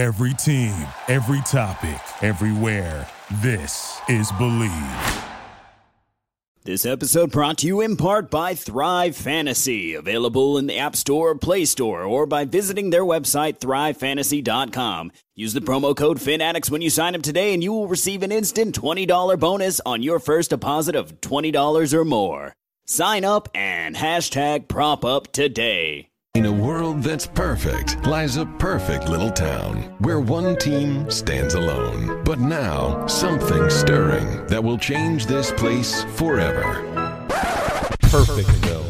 Every team, every topic, everywhere. This is Believe. This episode brought to you in part by Thrive Fantasy, available in the App Store, Play Store, or by visiting their website, thrivefantasy.com. Use the promo code FINADDICTS when you sign up today, and you will receive an instant $20 bonus on your first deposit of $20 or more. Sign up and hashtag prop up today. In a world that's perfect lies a perfect little town where one team stands alone. But now, something stirring that will change this place forever. Perfectville.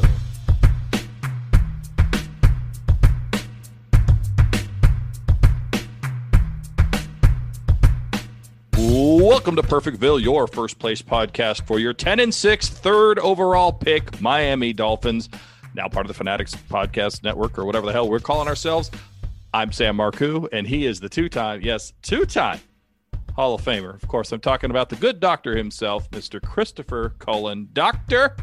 Welcome to Perfectville, your first place podcast for your 10 and 6 third overall pick, Miami Dolphins, now part of the Fanatics Podcast Network or whatever the hell we're calling ourselves. I'm Sam Marcoux, and he is the two time, yes, two time Hall of Famer. Of course, I'm talking about the good doctor himself, Mr. Christopher Cullen. Doctor,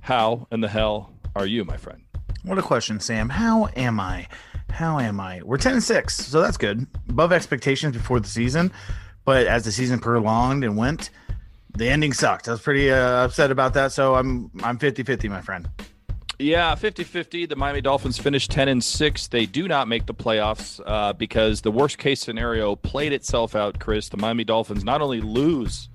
how in the hell are you, my friend? What a question, Sam. How am I? How am I? We're 10 and 6, so that's good. Above expectations before the season, but as the season prolonged and went, the ending sucked. I was pretty uh, upset about that, so I'm I'm 50-50, my friend. Yeah, 50-50. The Miami Dolphins finished 10 and 6. They do not make the playoffs uh, because the worst case scenario played itself out, Chris. The Miami Dolphins not only lose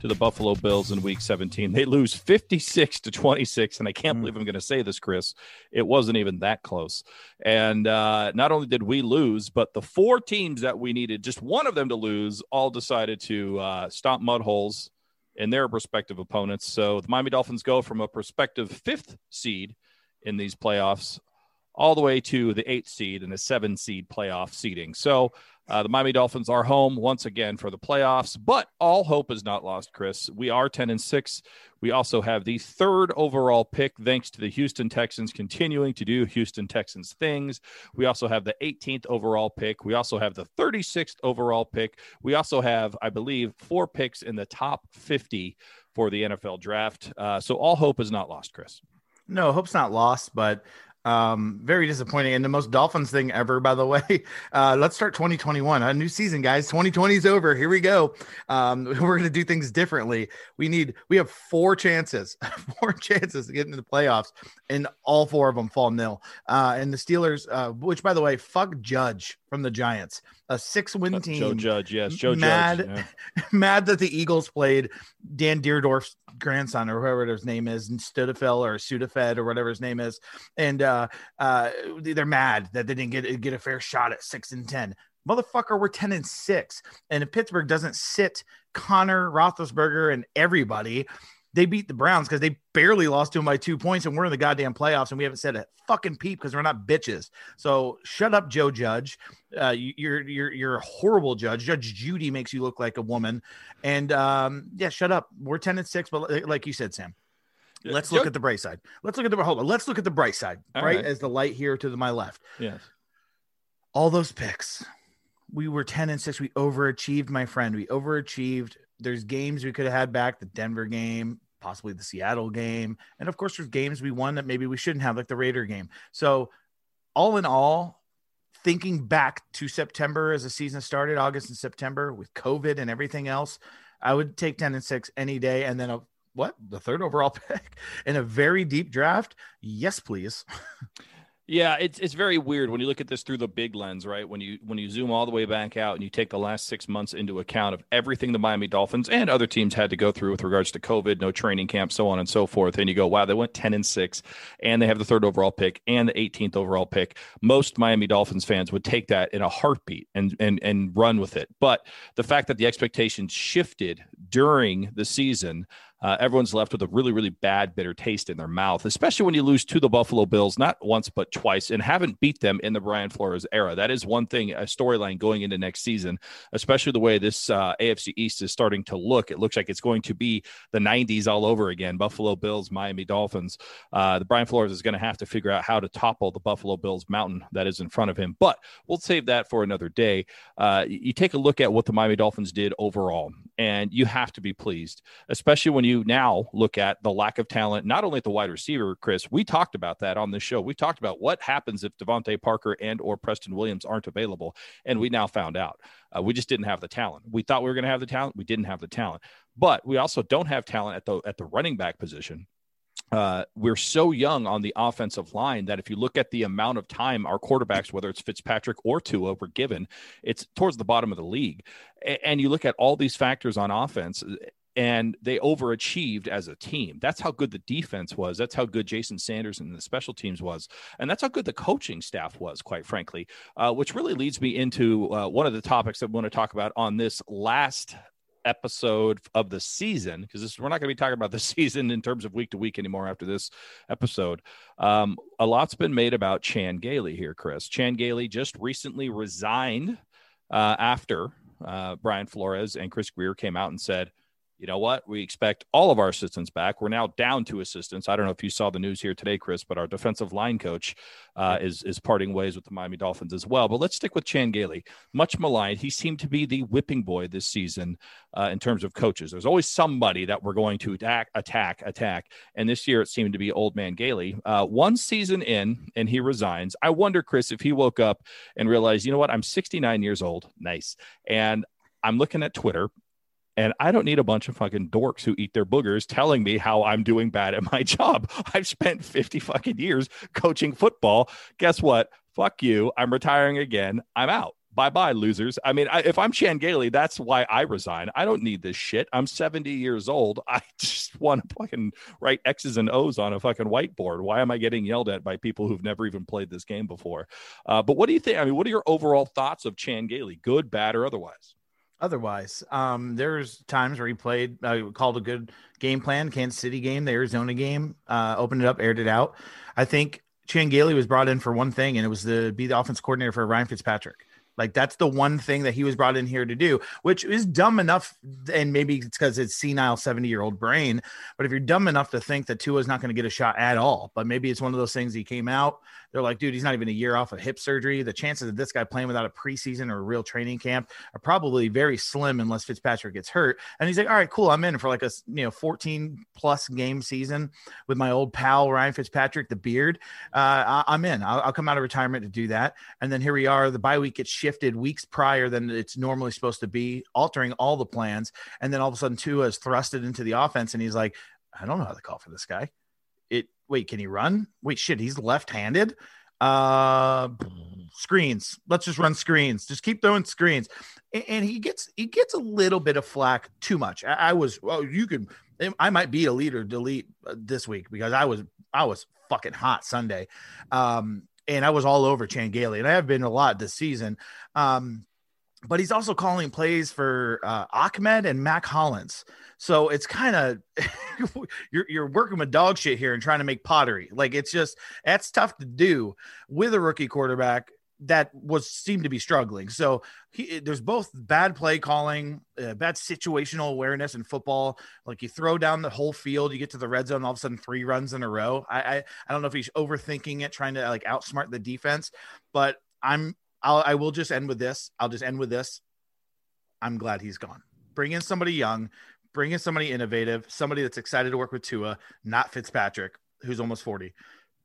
to the Buffalo Bills in week 17, they lose 56 to 26 and I can't believe I'm going to say this, Chris. It wasn't even that close. And uh, not only did we lose, but the four teams that we needed just one of them to lose all decided to uh, stomp mud holes in their respective opponents. So the Miami Dolphins go from a prospective fifth seed in these playoffs all the way to the eighth seed and the seven seed playoff seeding. So uh, the Miami Dolphins are home once again for the playoffs, but all hope is not lost, Chris. We are 10 and 6. We also have the third overall pick, thanks to the Houston Texans continuing to do Houston Texans things. We also have the 18th overall pick. We also have the 36th overall pick. We also have, I believe, four picks in the top 50 for the NFL draft. Uh, so all hope is not lost, Chris. No, hope's not lost, but um, very disappointing. And the most Dolphins thing ever, by the way. Uh, let's start 2021, a new season, guys. 2020 is over. Here we go. Um, we're going to do things differently. We need, we have four chances, four chances to get into the playoffs, and all four of them fall nil. Uh, and the Steelers, uh, which by the way, fuck Judge from the Giants, a six win Uh, team. Joe Judge, yes, Joe mad, Judge. yeah. mad that the Eagles played Dan Dierdorf's grandson or whoever his name is, and Studafel or Sudafed or whatever his name is, and uh, uh, they're mad that they didn't get get a fair shot at six and ten. Motherfucker, we're ten and six, and if Pittsburgh doesn't sit Connor Roethlisberger and everybody. They beat the Browns because they barely lost to them by two points, and we're in the goddamn playoffs, and we haven't said a fucking peep because we're not bitches. So shut up, Joe Judge. Uh, you, you're you're you're a horrible judge. Judge Judy makes you look like a woman, and um, yeah, shut up. We're ten and six, but like you said, Sam, Yeah, let's look at the bright side. Let's look at the hold on. Let's look at the bright side. Right, right. as the light here to the, my left. Yes. All those picks, we were ten and six. We overachieved, my friend. We overachieved. There's games we could have had back. The Denver game, possibly the Seattle game, and of course, there's games we won that maybe we shouldn't have, like the Raider game. So, all in all, thinking back to September as the season started, August and September with COVID and everything else, I would take 10 and 6 any day. And then a what? The third overall pick in a very deep draft? Yes, please. Yeah, it's it's very weird when you look at this through the big lens, right? When you when you zoom all the way back out and you take the last six months into account of everything the Miami Dolphins and other teams had to go through with regards to COVID, no training camp, so on and so forth, and you go, wow, they went ten and six, and they have the third overall pick and the 18th overall pick. Most Miami Dolphins fans would take that in a heartbeat and and and run with it. But the fact that the expectations shifted during the season uh, everyone's left with a really, really bad, bitter taste in their mouth, especially when you lose to the Buffalo Bills, not once, but twice, and haven't beat them in the Brian Flores era. That is one thing, a storyline going into next season, especially the way this uh, AFC East is starting to look. It looks like it's going to be the 90s all over again Buffalo Bills, Miami Dolphins. Uh, the Brian Flores is going to have to figure out how to topple the Buffalo Bills mountain that is in front of him, but we'll save that for another day. Uh, you take a look at what the Miami Dolphins did overall, and you have to be pleased, especially when you now look at the lack of talent, not only at the wide receiver, Chris, we talked about that on the show. We talked about what happens if DeVante Parker and or Preston Williams aren't available, and we now found out uh, we just didn't have the talent. We thought we were going to have the talent, we didn't have the talent, but we also don't have talent at the at the running back position uh, we're so young on the offensive line that if you look at the amount of time our quarterbacks, whether it's Fitzpatrick or Tua, were given, it's towards the bottom of the league. And you look at all these factors on offense, and they overachieved as a team. That's how good the defense was. That's how good Jason Sanders and the special teams was, and that's how good the coaching staff was, quite frankly. Uh, which really leads me into uh, one of the topics that we want to talk about on this last episode of the season because this we're not going to be talking about the season in terms of week to week anymore after this episode. Um, a lot's been made about Chan Gailey here, Chris. Chan Gailey just recently resigned uh, after uh, Brian Flores and Chris Grier came out and said, you know what? We expect all of our assistants back. We're now down to assistants. I don't know if you saw the news here today, Chris, but our defensive line coach uh, is is parting ways with the Miami Dolphins as well. But let's stick with Chan Gailey. Much maligned, he seemed to be the whipping boy this season uh, in terms of coaches. There's always somebody that we're going to attack, attack, attack. And this year it seemed to be Old Man Gailey. Uh, one season in, and he resigns. I wonder, Chris, if he woke up and realized, you know what? I'm 69 years old. Nice, and I'm looking at Twitter and I don't need a bunch of fucking dorks who eat their boogers telling me how I'm doing bad at my job. I've spent 50 fucking years coaching football. Guess what? Fuck you. I'm retiring again. I'm out. Bye bye, losers. I mean, I, if I'm Chan Gailey, that's why I resign. I don't need this shit. I'm 70 years old. I just want to fucking write X's and O's on a fucking whiteboard. Why am I getting yelled at by people who've never even played this game before? Uh, but what do you think? I mean, what are your overall thoughts of Chan Gailey, good, bad, or otherwise? Otherwise. Um, there's times where he played, uh, called a good game plan, Kansas City game, the Arizona game, uh, opened it up, aired it out. I think Chan Gailey was brought in for one thing, and it was to be the offense coordinator for Ryan Fitzpatrick. Like that's the one thing that he was brought in here to do, which is dumb enough. And maybe it's because it's senile 70 year old brain. But if you're dumb enough to think that Tua is not going to get a shot at all, but maybe it's one of those things he came out, they're like, dude, he's not even a year off of hip surgery. The chances of this guy playing without a preseason or a real training camp are probably very slim unless Fitzpatrick gets hurt. And he's like, all right, cool. I'm in for like a you know 14 plus game season with my old pal Ryan Fitzpatrick, the beard. Uh, I, am in. I'll, I'll, come out of retirement to do that. And then here we are. The bye week gets shifted weeks prior than it's normally supposed to be, altering all the plans. And then all of a sudden, Tua is thrusted into the offense, and he's like, I don't know how to call for this guy It wait, can he run? Wait, shit, he's left-handed. Uh, screens. Let's just run screens. Just keep throwing screens. And, and he gets he gets a little bit of flack. Too much. I, I was. Well, you could. I might be a leader delete uh, this week because I was I was fucking hot Sunday, um, and I was all over Chan Gailey, and I have been a lot this season. Um, but he's also calling plays for uh, Ahmed and Mack Hollins. So it's kind of you're you're working with dog shit here and trying to make pottery. Like it's just that's tough to do with a rookie quarterback that was seemed to be struggling. So he, there's both bad play calling, uh, bad situational awareness in football. Like you throw down the whole field, you get to the red zone, all of a sudden three runs in a row. I I, I don't know if he's overthinking it, trying to like outsmart the defense, but I'm I'll, I will just end with this. I'll just end with this. I'm glad he's gone. Bring in somebody young, bring in somebody innovative, somebody that's excited to work with Tua, not Fitzpatrick, who's almost 40.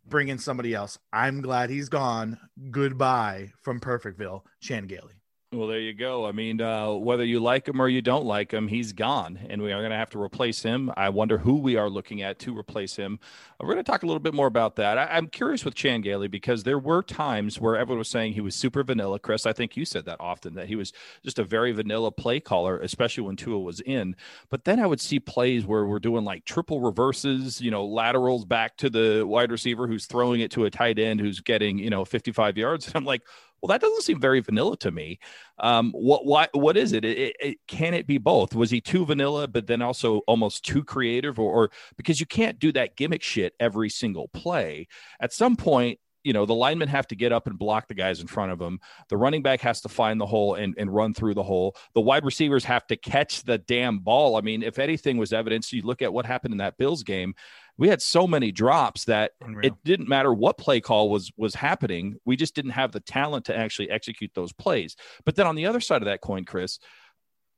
Bring in somebody else. I'm glad he's gone. Goodbye from Perfectville, Chan Gailey. Well, there you go. I mean, uh, whether you like him or you don't like him, he's gone, and we are going to have to replace him. I wonder who we are looking at to replace him. We're going to talk a little bit more about that. I, am curious with Chan Gailey because there were times where everyone was saying he was super vanilla. Chris, I think you said that often that he was just a very vanilla play caller, especially when Tua was in. But then I would see plays where we're doing like triple reverses, you know, laterals back to the wide receiver who's throwing it to a tight end who's getting you know 55 yards. And I'm like, well, that doesn't seem very vanilla to me. Um, what what what is it? It, it, it? Can it be both? Was he too vanilla, but then also almost too creative, or, or because you can't do that gimmick shit every single play. At some point, you know, the linemen have to get up and block the guys in front of them. The running back has to find the hole and, and run through the hole. The wide receivers have to catch the damn ball. I mean, if anything was evidence, you look at what happened in that Bills game we had so many drops that Unreal. it didn't matter what play call was was happening. We just didn't have the talent to actually execute those plays. But then on the other side of that coin, Chris,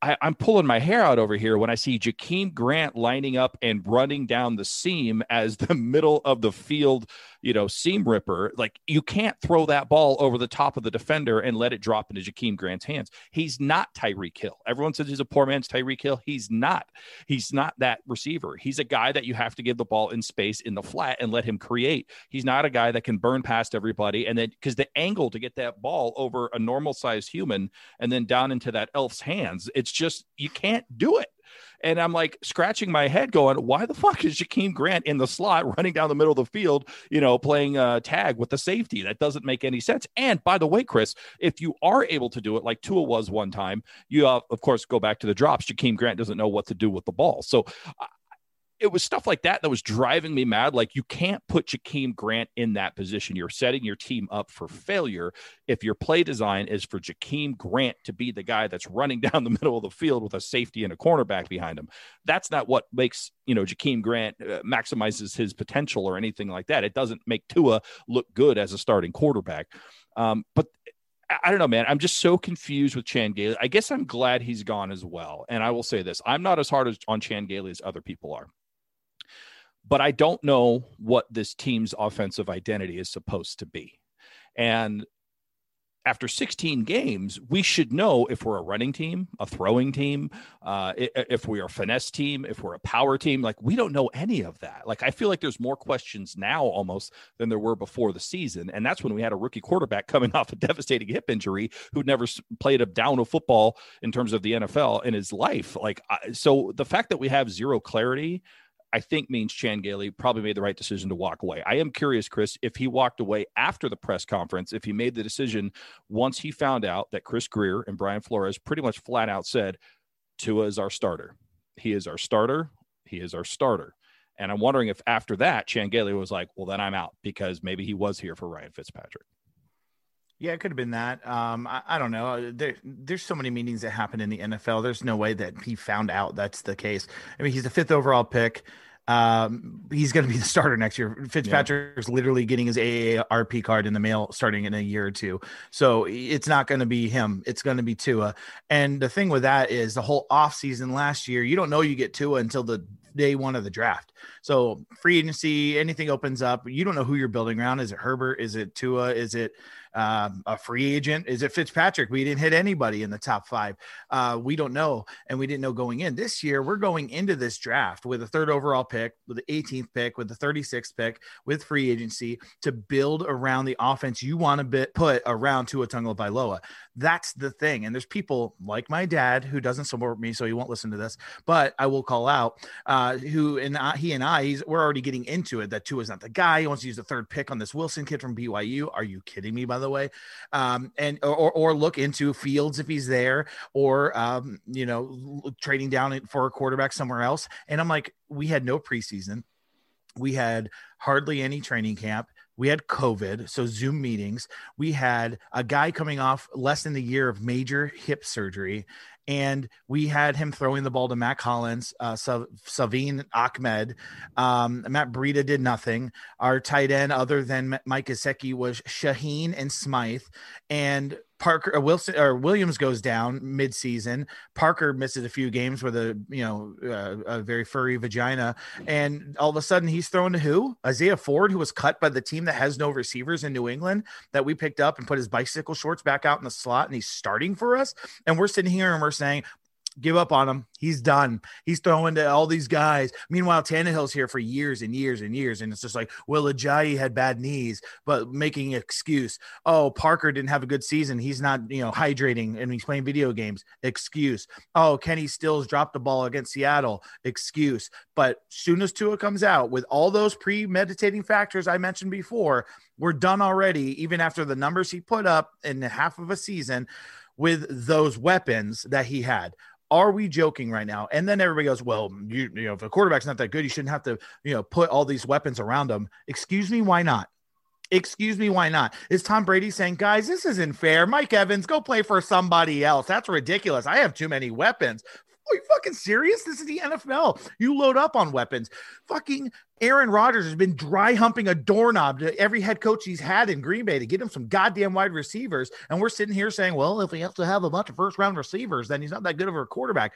I, am pulling my hair out over here when I see Jakeem Grant lining up and running down the seam as the middle of the field, you know, seam ripper. Like you can't throw that ball over the top of the defender and let it drop into Jakeem Grant's hands. He's not Tyreek Hill. Everyone says he's a poor man's Tyreek Hill. He's not. He's not that receiver. He's a guy that you have to give the ball in space in the flat and let him create. He's not a guy that can burn past everybody. And then because the angle to get that ball over a normal sized human and then down into that elf's hands, it's just you can't do it. And I'm like scratching my head, going, why the fuck is Jakeem Grant in the slot running down the middle of the field, you know, playing uh, tag with the safety? That doesn't make any sense. And by the way, Chris, if you are able to do it like Tua was one time, you, uh, of course, go back to the drops. Jakeem Grant doesn't know what to do with the ball. So it was stuff like that that was driving me mad. Like you can't put Jakeem Grant in that position. You're setting your team up for failure if your play design is for Jakeem Grant to be the guy that's running down the middle of the field with a safety and a cornerback behind him. That's not what makes you know Jakeem Grant uh, maximizes his potential or anything like that. It doesn't make Tua look good as a starting quarterback. Um, but I don't know, man. I'm just so confused with Chan Gailey. I guess I'm glad he's gone as well. And I will say this: I'm not as hard as, on Chan Gailey as other people are but I don't know what this team's offensive identity is supposed to be. And after 16 games, we should know if we're a running team, a throwing team, uh, if we are a finesse team, if we're a power team. Like, we don't know any of that. Like, I feel like there's more questions now almost than there were before the season. And that's when we had a rookie quarterback coming off a devastating hip injury who'd never played a down of football in terms of the NFL in his life. Like, so the fact that we have zero clarity I think means Chan Gailey probably made the right decision to walk away. I am curious, Chris, if he walked away after the press conference, if he made the decision once he found out that Chris Grier and Brian Flores pretty much flat out said, Tua is our starter. He is our starter. He is our starter. And I'm wondering if after that, Chan Gailey was like, well, then I'm out because maybe he was here for Ryan Fitzpatrick. Yeah, it could have been that. Um, I, I, don't know. There, there's so many meetings that happen in the NFL. There's no way that he found out that's the case. I mean, he's the fifth overall pick. Um, he's going to be the starter next year. Fitzpatrick yeah. literally getting his AARP card in the mail starting in a year or two. So it's not going to be him. It's going to be Tua. And the thing with that is the whole offseason last year, you don't know you get Tua until the day one of the draft. So free agency, anything opens up, you don't know who you're building around. Is it Herbert? Is it Tua? Is it um, a free agent? Is it Fitzpatrick? We didn't hit anybody in the top five. Uh, we don't know, and we didn't know going in. This year, we're going into this draft with a third overall pick, with the 18th pick, with the 36th pick, with free agency to build around the offense you want to put around Tua Tagovailoa. That's the thing. And there's people like my dad who doesn't support me, so he won't listen to this, but I will call out uh, who and I, he and I, we're already getting into it that Tua is not the guy. He wants to use the third pick on this Wilson kid from BYU. Are you kidding me? By the way, um, and or or look into Fields if he's there, or um, you know, trading down for a quarterback somewhere else. And I'm like, we had no preseason. We had hardly any training camp we had COVID, so Zoom meetings. We had a guy coming off less than a year of major hip surgery, and we had him throwing the ball to Matt Collins, uh, Salvon Ahmed. Um, Matt Breida did nothing. Our tight end, other than Mike Gesicki, was Shaheen and Smythe. And Parker uh, Wilson or Williams goes down mid-season. Parker misses a few games with a you know uh, a very furry vagina, and all of a sudden he's thrown to who? Isaiah Ford, who was cut by the team that has no receivers in New England that we picked up and put his bicycle shorts back out in the slot, and he's starting for us. And we're sitting here and we're saying, give up on him. He's done. He's throwing to all these guys. Meanwhile, Tannehill's here for years and years and years. And it's just like, well, Ajayi had bad knees, but making excuse. Oh, Parker didn't have a good season. He's not, you know, hydrating and he's playing video games. Excuse. Oh, Kenny Stills dropped the ball against Seattle. Excuse. But soon as Tua comes out with all those premeditating factors I mentioned before, we're done already, even after the numbers he put up in half of a season with those weapons that he had are we joking right now? And then everybody goes, well, you, you know, if a quarterback's not that good, you shouldn't have to, you know, put all these weapons around him. Excuse me, why not? Excuse me, why not? Is Tom Brady saying, guys, this isn't fair? Mike Evans, go play for somebody else. That's ridiculous. I have too many weapons. Are you fucking serious? This is the NFL. You load up on weapons. Fucking Aaron Rodgers has been dry humping a doorknob to every head coach he's had in Green Bay to get him some goddamn wide receivers. And we're sitting here saying, well, if we have to have a bunch of first round receivers, then he's not that good of a quarterback.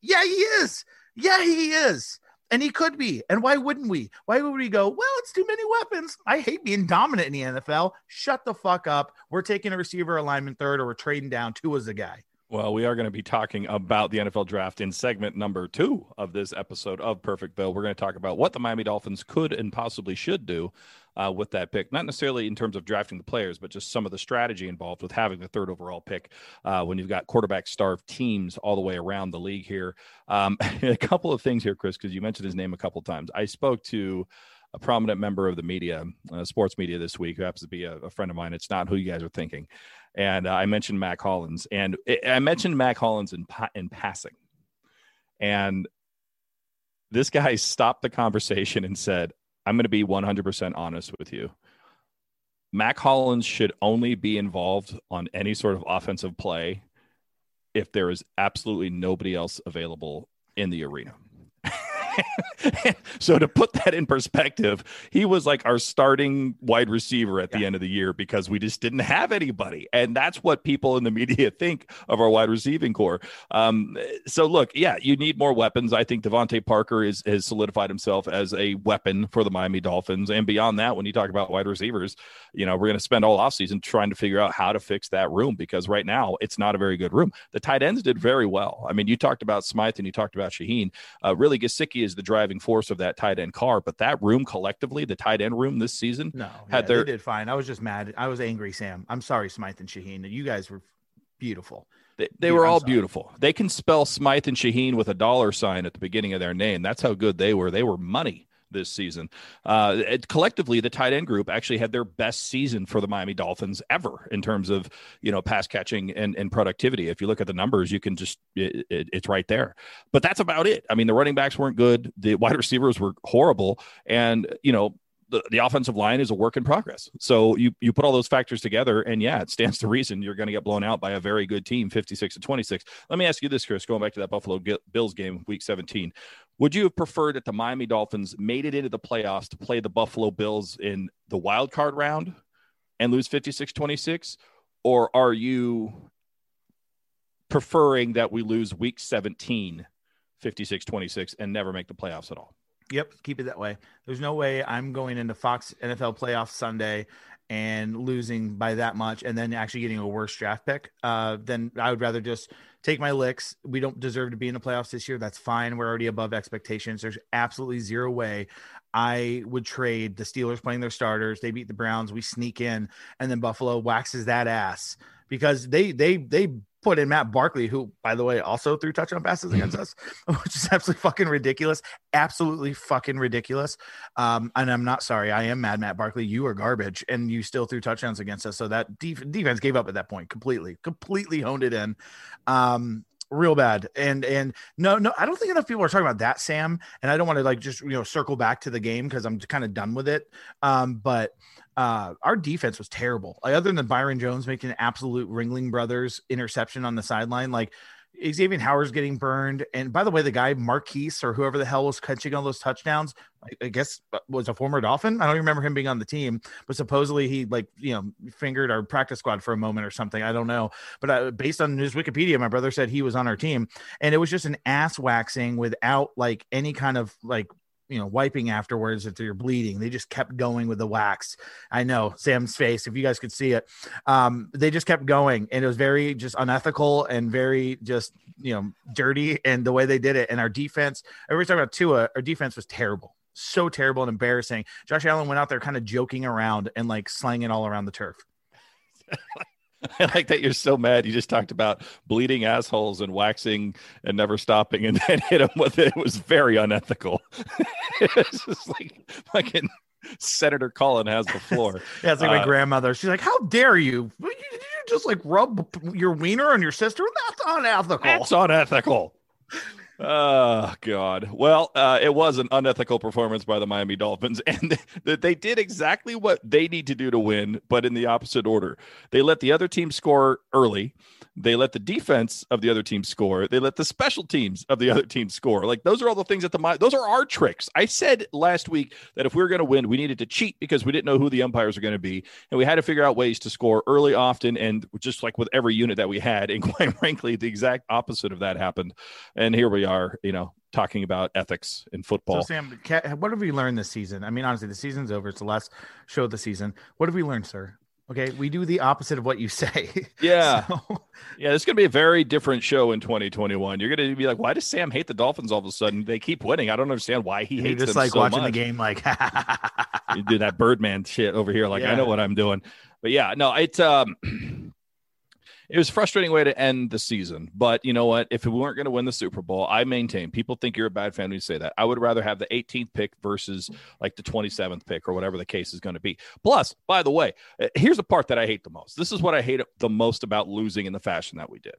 Yeah, he is. Yeah, he is. And he could be. And why wouldn't we? Why would we go, well, it's too many weapons. I hate being dominant in the NFL. Shut the fuck up. We're taking a receiver alignment third or we're trading down. Tua's the guy. Well, we are going to be talking about the NFL draft in segment number two of this episode of Perfectville. We're going to talk about what the Miami Dolphins could and possibly should do uh, with that pick, not necessarily in terms of drafting the players, but just some of the strategy involved with having the third overall pick uh, when you've got quarterback starved teams all the way around the league here. Um, a couple of things here, Chris, because you mentioned his name a couple times. I spoke to a prominent member of the media, uh, sports media this week, who happens to be a, a, friend of mine. It's not who you guys are thinking and uh, I mentioned Mack Hollins, and it, I mentioned Mack Hollins in in passing, and this guy stopped the conversation and said, "I'm going to be 100% honest with you. Mack Hollins should only be involved on any sort of offensive play if there is absolutely nobody else available in the arena." so to put that in perspective, he was like our starting wide receiver at the end of the year because we just didn't have anybody, and that's what people in the media think of our wide receiving corps. Um, so look, yeah, you need more weapons. I think DeVante Parker is has solidified himself as a weapon for the Miami Dolphins, and beyond that, when you talk about wide receivers, you know we're going to spend all offseason trying to figure out how to fix that room because right now it's not a very good room. The tight ends did very well. I mean, you talked about Smythe and you talked about Shaheen. Uh, really, Gesicki is the driving force of that tight end car. But that room collectively, the tight end room this season, no, had yeah, their they did fine. I was just mad. I was angry, Sam. I'm sorry, Smythe and Shaheen. You guys were beautiful. They, they were all beautiful. They can spell Smythe and Shaheen with a dollar sign at the beginning of their name. That's how good they were. They were money this season. Uh, it, collectively, the tight end group actually had their best season for the Miami Dolphins ever in terms of you know pass catching and, and productivity. If you look at the numbers, you can just it, it, it's right there. But that's about it. I mean, the running backs weren't good. The wide receivers were horrible, and you know the, the offensive line is a work in progress. So you you put all those factors together, and yeah, it stands to reason you're going to get blown out by a very good team, 56 to 26. Let me ask you this, Chris, going back to that Buffalo Bills game, week 17. Would you have preferred that the Miami Dolphins made it into the playoffs to play the Buffalo Bills in the wild card round and lose 56 26? Or are you preferring that we lose week 17 56 26 and never make the playoffs at all? Yep, keep it that way. There's no way I'm going into Fox NFL playoff Sunday and losing by that much and then actually getting a worse draft pick. Uh, then I would rather just take my licks. We don't deserve to be in the playoffs this year. That's fine. We're already above expectations. There's absolutely zero way I would trade the Steelers playing their starters. They beat the Browns. We sneak in, and then Buffalo waxes that ass because they they they put in Matt Barkley, who, by the way, also threw touchdown passes against us, which is absolutely fucking ridiculous. Absolutely fucking ridiculous. Um, and I'm not sorry. I am mad, Matt Barkley. You are garbage, and you still threw touchdowns against us. So that def- defense gave up at that point completely, completely honed it in. Um, real bad and and no no i don't think enough people are talking about that sam and i don't want to like just you know circle back to the game because i'm kind of done with it um but uh, our defense was terrible. Like, other than Byron Jones making an absolute Ringling Brothers interception on the sideline, like Xavier Howard's getting burned. And by the way, the guy Marquise or whoever the hell was catching all those touchdowns, I, I guess uh, was a former Dolphin. I don't remember him being on the team, but supposedly he like you know fingered our practice squad for a moment or something. I don't know, but uh, based on his Wikipedia, my brother said he was on our team, and it was just an ass waxing without like any kind of like you know wiping afterwards if you're bleeding. They just kept going with the wax. I know sam's face if you guys could see it. Um they just kept going and it was very just unethical and very just you know dirty and the way they did it. And our defense every time about Tua our defense was terrible so terrible and embarrassing. Josh allen went out there kind of joking around and like slanging all around the turf I like that you're so mad. You just talked about bleeding assholes and waxing and never stopping, and then hit him with it. It was very unethical. it's just like fucking Senator Cullen has the floor. yeah, it's like uh, my grandmother. She's like, "How dare you? Did you just like rub your wiener on your sister? That's unethical. That's unethical." Oh God! Well, uh, it was an unethical performance by the Miami Dolphins, and that they did exactly what they need to do to win, but in the opposite order. They let the other team score early. They let the defense of the other team score. They let the special teams of the other team score. Like those are all the things that the those are our tricks. I said last week that if we were going to win, we needed to cheat because we didn't know who the umpires are going to be, and we had to figure out ways to score early, often, and just like with every unit that we had. And quite frankly, the exact opposite of that happened. And here we are, you know, talking about ethics in football. So, Sam, what have we learned this season? I mean, honestly, the season's over. It's the last show of the season. What have we learned, sir? Okay, we do the opposite of what you say. Yeah. so. Yeah, it's going to be a very different show in 2021. You're going to be like, why does Sam hate the Dolphins all of a sudden? They keep winning. I don't understand why he hates just them like so watching much. the game like you do that Birdman shit over here like Yeah. I know what I'm doing. But yeah, no, it's um it was a frustrating way to end the season. But you know what? If we weren't going to win the Super Bowl, I maintain people think you're a bad fan when you say that. I would rather have the 18th pick versus like the 27th pick or whatever the case is going to be. Plus, by the way, uh, here's the part that I hate the most. This is what I hate the most about losing in the fashion that we did.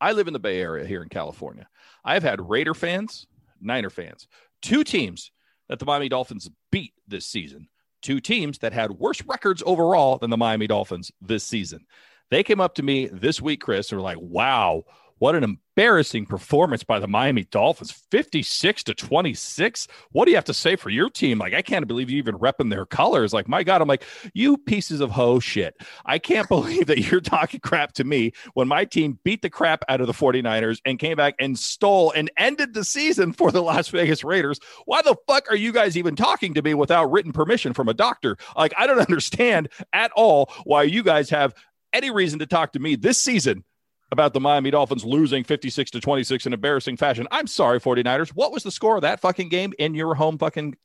I live in the Bay Area here in California. I've had Raider fans, Niner fans, two teams that the Miami Dolphins beat this season, two teams that had worse records overall than the Miami Dolphins this season. They came up to me this week, Chris, and were like, wow, what an embarrassing performance by the Miami Dolphins 56 to 26. What do you have to say for your team? Like, I can't believe you even repping their colors. Like, my God, I'm like, you pieces of hoe shit. I can't believe that you're talking crap to me when my team beat the crap out of the 49ers and came back and stole and ended the season for the Las Vegas Raiders. Why the fuck are you guys even talking to me without written permission from a doctor? Like, I don't understand at all why you guys have any reason to talk to me this season about the Miami Dolphins losing 56 to 26 in embarrassing fashion. I'm sorry, 49ers. What was the score of that fucking game in your home fucking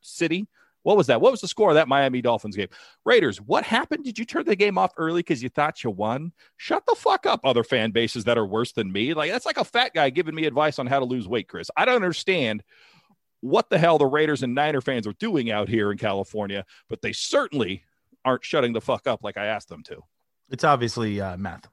city? What was that? What was the score of that Miami Dolphins game? Raiders, what happened? Did you turn the game off early because you thought you won? Shut the fuck up, other fan bases that are worse than me. Like, that's like a fat guy giving me advice on how to lose weight, Chris. I don't understand what the hell the Raiders and Niner fans are doing out here in California, but they certainly aren't shutting the fuck up like I asked them to. It's obviously uh, math.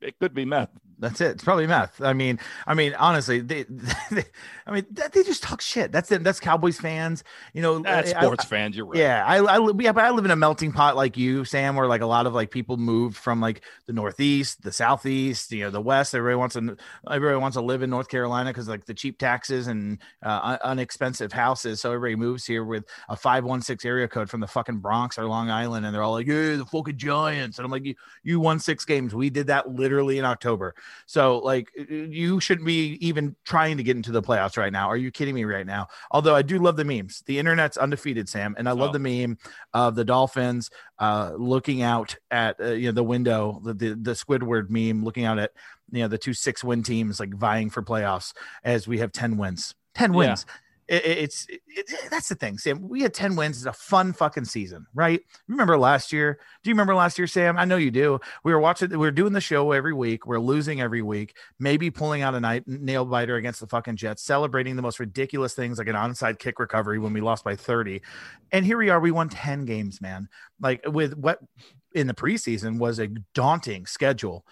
It could be meth. That's it. It's probably meth. I mean, I mean, honestly, they, they I mean, that, they just talk shit. That's it. That's Cowboys fans. You know, That's I- sports fans. You're right. Yeah, I, I yeah, but I live in a melting pot like you, Sam, where like a lot of like people moved from like the Northeast, the Southeast, you know, the West. Everybody wants to, everybody wants to live in North Carolina because like the cheap taxes and uh, unexpensive houses. So everybody moves here with a five one six area code from the fucking Bronx or Long Island, and they're all like, "Yeah, the fucking Giants," and I'm like, "You you won six games. We did that literally in October. So like you shouldn't be even trying to get into the playoffs right now. Are you kidding me right now? Although I do love the memes. The internet's undefeated, Sam, and I love Oh. the meme of the Dolphins uh, looking out at uh, you know the window, the, the the Squidward meme, looking out at you know the two six win teams like vying for playoffs as we have ten wins. Ten wins. It, it- it's it, that's the thing, Sam. We had ten wins. It's a fun fucking season, right? Remember last year? Do you remember last year, Sam? I know you do. We were watching. We were doing the show every week. We're losing every week. Maybe pulling out a night nail biter against the fucking Jets, celebrating the most ridiculous things like an onside kick recovery when we lost by thirty, and here we are. We won ten games, man. Like with what in the preseason was a daunting schedule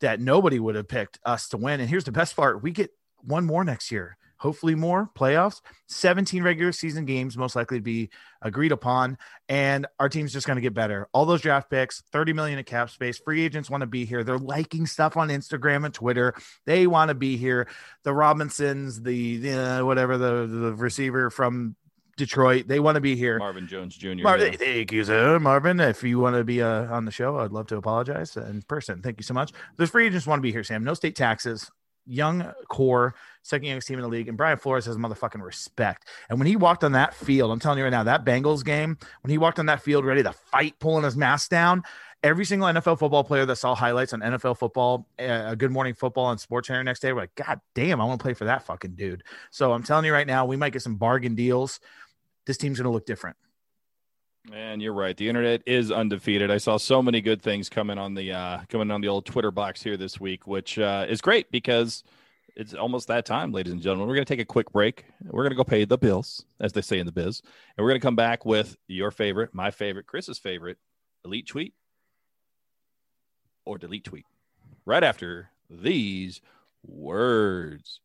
that nobody would have picked us to win. And here's the best part: we get one more next year. Hopefully, more playoffs. 17 regular season games, most likely to be agreed upon. And our team's just going to get better. All those draft picks, 30 million in cap space. Free agents want to be here. They're liking stuff on Instagram and Twitter. They want to be here. The Robinsons, the uh, whatever the, the receiver from Detroit, they want to be here. Marvin Jones Jr. Mar- yeah. Thank you, sir. Marvin. If you want to be uh, on the show, I'd love to apologize in person. Thank you so much. Those free agents want to be here, Sam. No state taxes, young core, second youngest team in the league. And Brian Flores has motherfucking respect. And when he walked on that field, I'm telling you right now, that Bengals game, when he walked on that field ready to fight, pulling his mask down, every single NFL football player that saw highlights on NFL football, uh, Good Morning Football on Sports Center next day, were like, God damn, I want to play for that fucking dude. So I'm telling you right now, we might get some bargain deals. This team's going to look different. Man, you're right. The internet is undefeated. I saw so many good things coming on the uh, coming on the old Twitter box here this week, which uh, is great because it's almost that time, ladies and gentlemen. We're going to take a quick break. We're going to go pay the bills, as they say in the biz, and we're going to come back with your favorite, my favorite, Chris's favorite, elite tweet or delete tweet. Right after these words.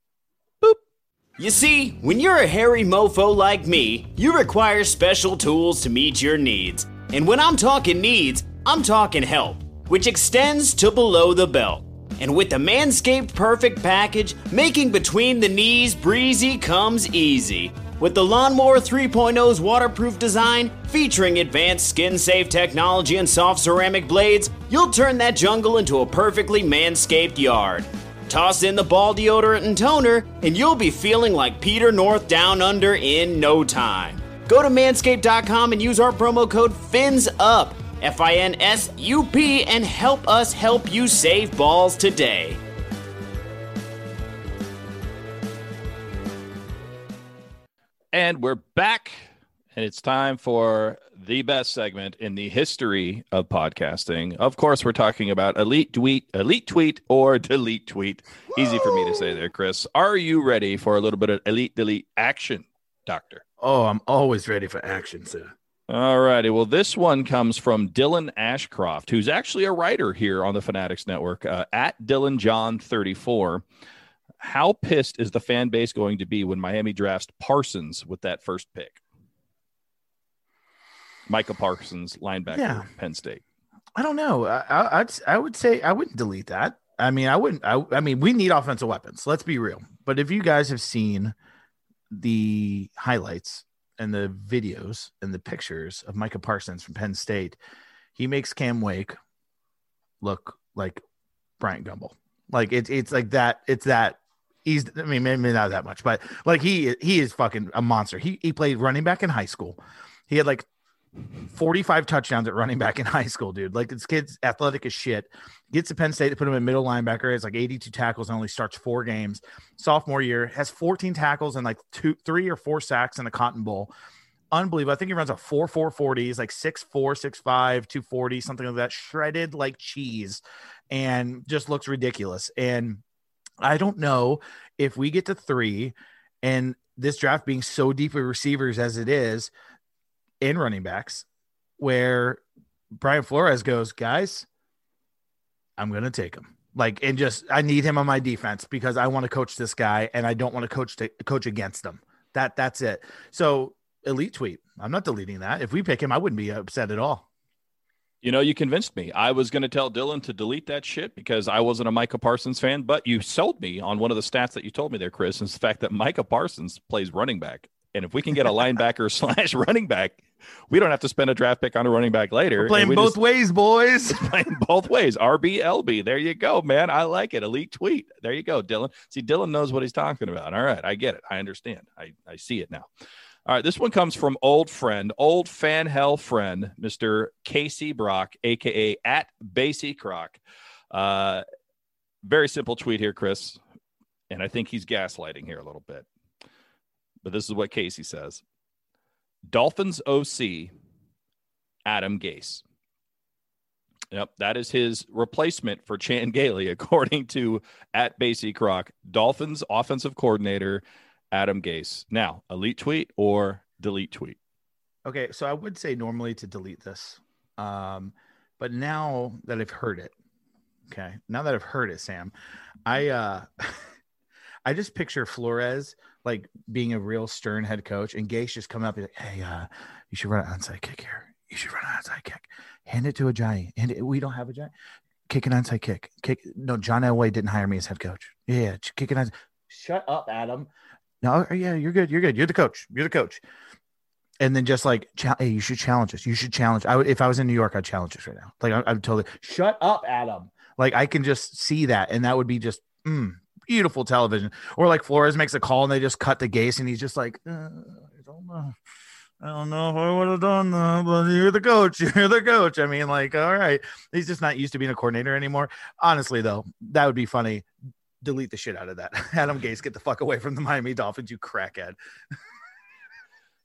You see, when you're a hairy mofo like me, you require special tools to meet your needs. And when I'm talking needs, I'm talking help, which extends to below the belt. And with the Manscaped Perfect Package, making between the knees breezy comes easy. With the Lawnmower 3.0's waterproof design, featuring advanced skin safe technology and soft ceramic blades, you'll turn that jungle into a perfectly manscaped yard. Toss in the ball deodorant and toner, and you'll be feeling like Peter North down under in no time. Go to manscaped.com and use our promo code FINSUP, F I N S U P, and help us help you save balls today. And we're back, and it's time for the best segment in the history of podcasting. Of course, we're talking about elite tweet, elite tweet, or delete tweet. Easy for me to say there, Chris. Are you ready for a little bit of elite delete action, Doctor? Oh, I'm always ready for action, sir. All righty. Well, this one comes from Dylan Ashcroft, who's actually a writer here on the Fanatics Network uh, at Dylan John 34. How pissed is the fan base going to be when Miami drafts Parsons with that first pick? Micah Parsons, linebacker, Yeah. Penn State. I don't know. I, I, I'd, I would say I wouldn't delete that. I mean, I wouldn't. I, I mean, we need offensive weapons. Let's be real. But if you guys have seen the highlights and the videos and the pictures of Micah Parsons from Penn State, he makes Cam Wake look like Bryant Gumbel. Like it's it's like that. It's that. He's. I mean, maybe not that much, but like he he is fucking a monster. He he played running back in high school. He had like 45 touchdowns at running back in high school, dude. Like this kid's athletic as shit. Gets to Penn State to put him in middle linebacker. Has like 82 tackles and only starts four games. Sophomore year has 14 tackles and like two, three or four sacks in the Cotton Bowl. Unbelievable. I think he runs a 4 4 40. He's like 6'4, 6'5, 240, something like that. Shredded like cheese and just looks ridiculous. And I don't know if we get to three and this draft being so deep with receivers as it is, in running backs where Brian Flores goes, guys, I'm going to take him. Like, and just, I need him on my defense because I want to coach this guy and I don't want to coach to coach against him. That, that's it. So, elite tweet. I'm not deleting that. If we pick him, I wouldn't be upset at all. You know, you convinced me. I was going to tell Dylan to delete that shit because I wasn't a Micah Parsons fan, but you sold me on one of the stats that you told me there, Chris, is the fact that Micah Parsons plays running back. And if we can get a linebacker slash running back, we don't have to spend a draft pick on a running back later. We're playing we both just- ways, boys. playing both ways. RB, LB. There you go, man. I like it. Elite tweet. There you go, Dylan. See, Dylan knows what he's talking about. All right. I get it. I understand. I, I see it now. All right. This one comes from old friend, old fan hell friend, Mr. Casey Brock, aka at Basie Croc. Uh, very simple tweet here, Chris. And I think he's gaslighting here a little bit. But this is what Casey says Dolphins OC, Adam Gase. Yep, that is his replacement for Chan Gailey, according to at Basie Croc. Dolphins offensive coordinator Adam Gase. Now, elite tweet or delete tweet? Okay, so I would say normally to delete this. Um, but now that I've heard it, okay, now that I've heard it, Sam, I uh I just picture Flores like being a real stern head coach and Gase just coming up and like, hey, uh, you should run an onside kick here. You should run an onside kick. Hand it to a giant. And we don't have a giant. Kick an onside kick. Kick no, John Elway didn't hire me as head coach. Yeah, kick an onside. Shut up, Adam. No, yeah, you're good. You're good. You're the coach. You're the coach and then just like, hey, you should challenge us. You should challenge. I would, if I was in New York, I'd challenge us right now. Like, I, I'm totally shut up, Adam. Like, I can just see that, and that would be just mm, beautiful television. Or like Flores makes a call and they just cut the Gase, and he's just like, uh, I don't know. I don't know if I would have done that, but you're the coach. You're the coach. I mean, like, all right. He's just not used to being a coordinator anymore. Honestly, though, that would be funny. Delete the shit out of that. Adam Gase, get the fuck away from the Miami Dolphins, you crackhead.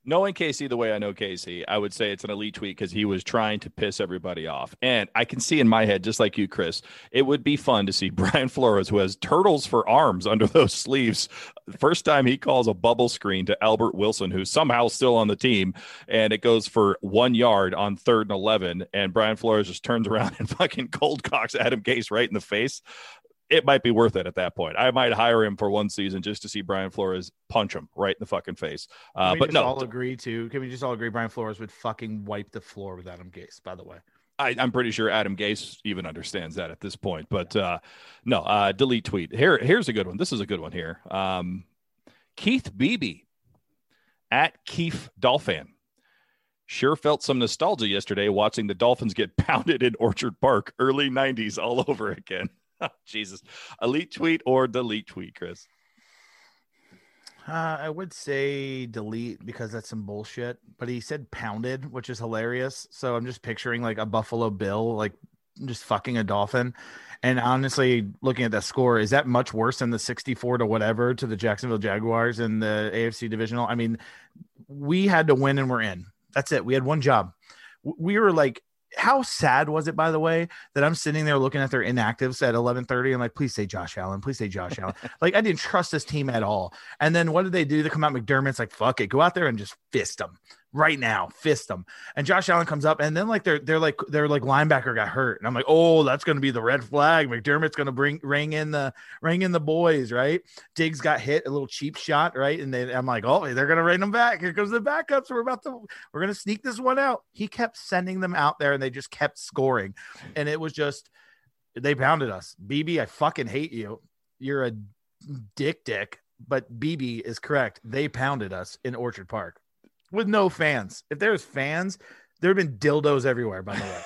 Knowing Casey the way I know Casey, I would say it's an elite tweet because he was trying to piss everybody off. And I can see in my head, just like you, Chris, it would be fun to see Brian Flores, who has turtles for arms under those sleeves. First time he calls a bubble screen to Albert Wilson, who's somehow still on the team, and it goes for one yard on third and 11. And Brian Flores just turns around and fucking cold cocks Adam Gase right in the face. It might be worth it at that point. I might hire him for one season just to see Brian Flores punch him right in the fucking face. Uh, but no, all agree to. Can we just all agree Brian Flores would fucking wipe the floor with Adam Gase? By the way, I, am pretty sure Adam Gase even understands that at this point. But uh, no, uh, delete tweet. Here, here's a good one. This is a good one here. Um, Keith Beebe at Keith Dolphin. Sure felt some nostalgia yesterday watching the Dolphins get pounded in Orchard Park, early 90s all over again. Jesus. Elite tweet or delete tweet, Chris? Uh, I would say delete because that's some bullshit. But he said pounded, which is hilarious. So I'm just picturing like a Buffalo Bill, like just fucking a dolphin. And honestly, looking at that score, is that much worse than the 64 to whatever to the Jacksonville Jaguars in the AFC divisional? I mean, we had to win and we're in. That's it. We had one job. We were like how sad was it, by the way, that I'm sitting there looking at their inactives at 11:30 and like, please say Josh Allen, please say Josh Allen. like I didn't trust this team at all. And then what did they do? They come out McDermott's like, fuck it, go out there and just fist them right now, fist them. And Josh Allen comes up, and then like they're they're like they're like linebacker got hurt, and I'm like, oh, that's to be the red flag. McDermott's to bring ring in the ring in the boys, right? Diggs got hit a little cheap shot, right? And then I'm like, oh, they're to rein them back. Here comes the backups. We're about to we're to sneak this one out. He kept sending them out there, and they just kept scoring, and it was just they pounded us. BB, I fucking hate you. You're a dick, dick. But BB is correct. They pounded us in Orchard Park with no fans. If there's fans, there have been dildos everywhere. By the way,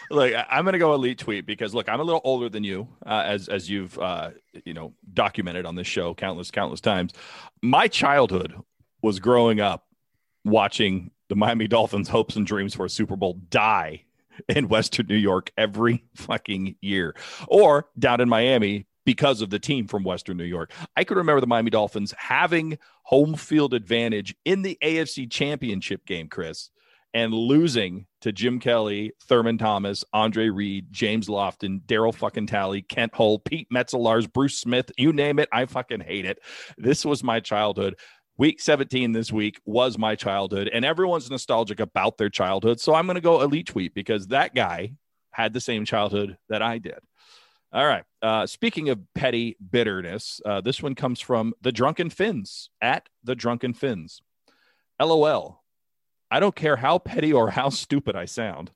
look, I'm to go elite tweet because look, I'm a little older than you, uh, as as you've uh, you know documented on this show countless countless times. My childhood was growing up watching the Miami Dolphins' hopes and dreams for a Super Bowl die in Western New York every fucking year, or down in Miami because of the team from Western New York. I could remember the Miami Dolphins having home field advantage in the AFC Championship game, Chris, and losing to Jim Kelly, Thurman Thomas, Andre Reed, James Lofton, Darryl fucking Talley, Kent Hull, Pete Metzelaars, Bruce Smith, you name it. I fucking hate it. This was my childhood. Week 17 this week was my childhood, and everyone's nostalgic about their childhood. So I'm going to go elite tweet because that guy had the same childhood that I did. All right. Uh, speaking of petty bitterness, uh, this one comes from the Drunken Fins at the Drunken Fins. LOL. I don't care how petty or how stupid I sound.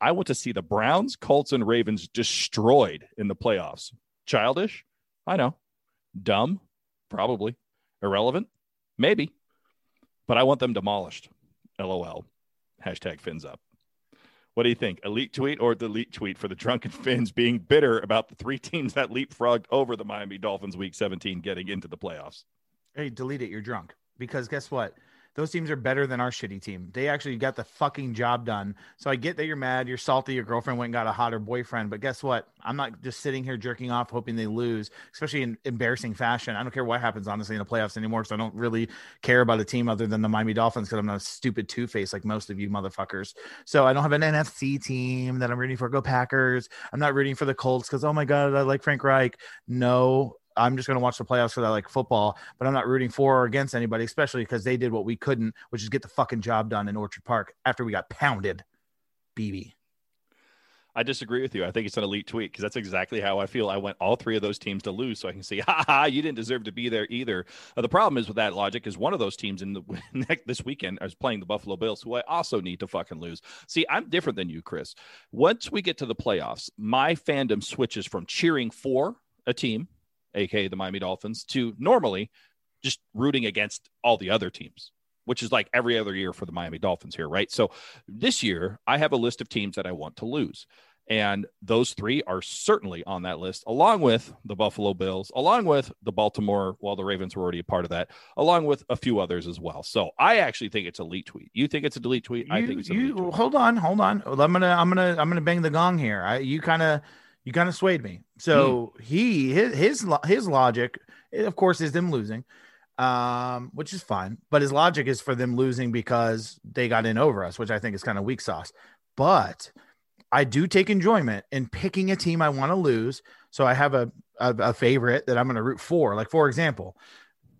I want to see the Browns, Colts, and Ravens destroyed in the playoffs. Childish? I know. Dumb? Probably. Irrelevant? Maybe. But I want them demolished. LOL. Hashtag fins up. What do you think? Elite tweet or delete tweet for the drunken Fins being bitter about the three teams that leapfrogged over the Miami Dolphins week 17 getting into the playoffs? Hey, delete it. You're drunk. Because guess what? Those teams are better than our shitty team. They actually got the fucking job done. So I get that you're mad, you're salty, your girlfriend went and got a hotter boyfriend, but guess what? I'm not just sitting here jerking off hoping they lose, especially in embarrassing fashion. I don't care what happens honestly in the playoffs anymore because I don't really care about a team other than the Miami Dolphins because I'm not a stupid two face like most of you motherfuckers. So I don't have an NFC team that I'm rooting for. Go Packers. I'm not rooting for the Colts because oh my god, I like Frank Reich. No, I'm just going to watch the playoffs because I like football, but I'm not rooting for or against anybody, especially because they did what we couldn't, which is get the fucking job done in Orchard Park after we got pounded. BB. I disagree with you. I think it's an elite tweet because that's exactly how I feel. I want all three of those teams to lose so I can say, ha ha, you didn't deserve to be there either. Uh, the problem is with that logic is one of those teams in the this weekend is playing the Buffalo Bills, who I also need to fucking lose. See, I'm different than you, Chris. Once we get to the playoffs, my fandom switches from cheering for a team aka the Miami Dolphins, to normally just rooting against all the other teams, which is like every other year for the Miami Dolphins here, right? So this year, I have a list of teams that I want to lose. And those three are certainly on that list, along with the Buffalo Bills, along with the Baltimore, well, the Ravens were already a part of that, along with a few others as well. So I actually think it's a delete tweet. You think it's a delete tweet? You, I think it's a you, Hold on, hold on. I'm gonna, I'm gonna, I'm gonna bang the gong here. I, you kind of you kind of swayed me. So mm. he his his his logic, of course, is them losing, um, which is fine. But his logic is for them losing because they got in over us, which I think is kind of weak sauce. But I do take enjoyment in picking a team I want to lose. So I have a, a, a favorite that I'm going to root for. Like for example,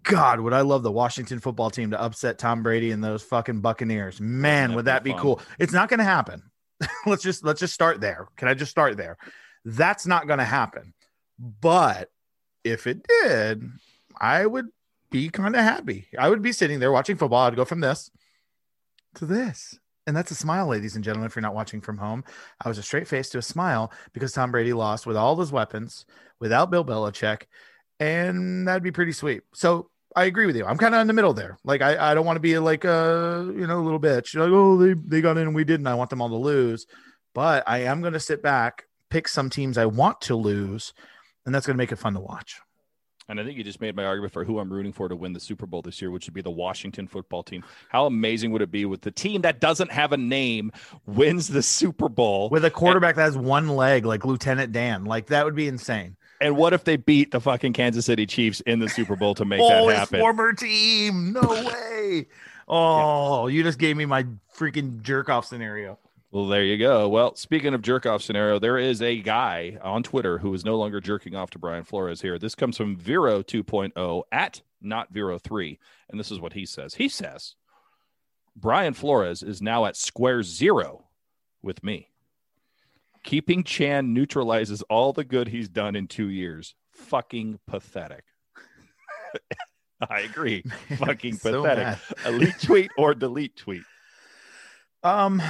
God, would I love the Washington football team to upset Tom Brady and those fucking Buccaneers? Man, That'd would that be, be cool? It's not going to happen. let's just let's just start there. Can I just start there? That's not going to happen. But if it did, I would be kind of happy. I would be sitting there watching football. I'd go from this to this. And that's a smile, ladies and gentlemen, if you're not watching from home. I was a straight face to a smile because Tom Brady lost with all his weapons, without Bill Belichick, and that'd be pretty sweet. So I agree with you. I'm kind of in the middle there. Like I, I don't want to be like a you know little bitch. Like oh they they got in and we didn't. I want them all to lose, but I am going to sit back, pick some teams I want to lose, and that's going to make it fun to watch. And I think you just made my argument for who I'm rooting for to win the Super Bowl this year, which would be the Washington football team. How amazing would it be with the team that doesn't have a name wins the Super Bowl with a quarterback and, that has one leg, like Lieutenant Dan? Like that would be insane. And what if they beat the fucking Kansas City Chiefs in the Super Bowl to make oh, that happen? former team. No way. Oh, yeah. you just gave me my freaking jerk off scenario. Well, there you go. Well, speaking of jerk off scenario, there is a guy on Twitter who is no longer jerking off to Brian Flores here. This comes from Vero 2.0 at not Vero 3. And this is what he says. He says, Brian Flores is now at square zero with me. Keeping Chan neutralizes all the good he's done in two years. Fucking pathetic. I agree. Fucking so pathetic. Elite tweet or delete tweet. Um,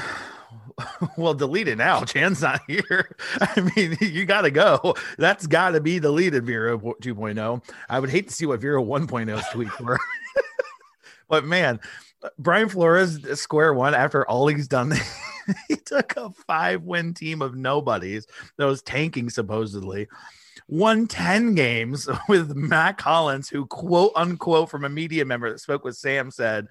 well, delete it now. Chan's not here. I mean, you got to go. That's got to be deleted, Vero 2.0. I would hate to see what Vero 1.0's tweet were. but man, Brian Flores, uh, square one, after all he's done, he took a five win team of nobodies that was tanking supposedly. Won 10 games with Mack Hollins, who, quote unquote, from a media member that spoke with Sam, said,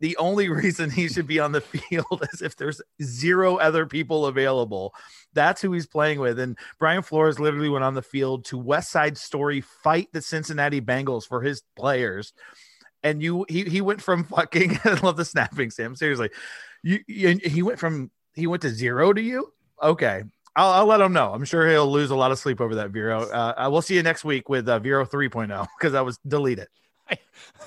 the only reason he should be on the field is if there's zero other people available. That's who he's playing with. And Brian Flores literally went on the field to West Side Story fight the Cincinnati Bengals for his players. And you, he, he went from fucking, I love the snapping, Sam. Seriously, you, you, he went from, he went to zero to you. Okay. I'll, I'll, let him know. I'm sure he'll lose a lot of sleep over that Vero. Uh, I will see you next week with uh, Vero 3.0 because I was deleted. It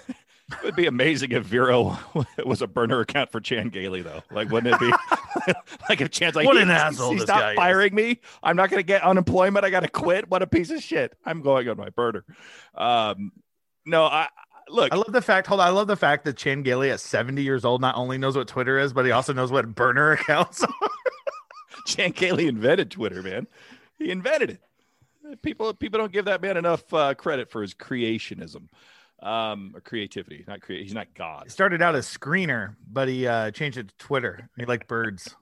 would be amazing if Vero was a burner account for Chan Gailey, though. Like, wouldn't it be? like if Chan's like, what an he, asshole! He's not firing is. me. I'm not going to get unemployment. I got to quit. What a piece of shit! I'm going on my burner. Um, no, I look. I love the fact. Hold on. I love the fact that Chan Gailey at 70 years old not only knows what Twitter is, but he also knows what burner accounts. are. Chan Gailey invented Twitter, man. He invented it. People people don't give that man enough uh, credit for his creationism um, or creativity. Not create. He's not God. He started out as screener, but he uh, changed it to Twitter. He liked birds.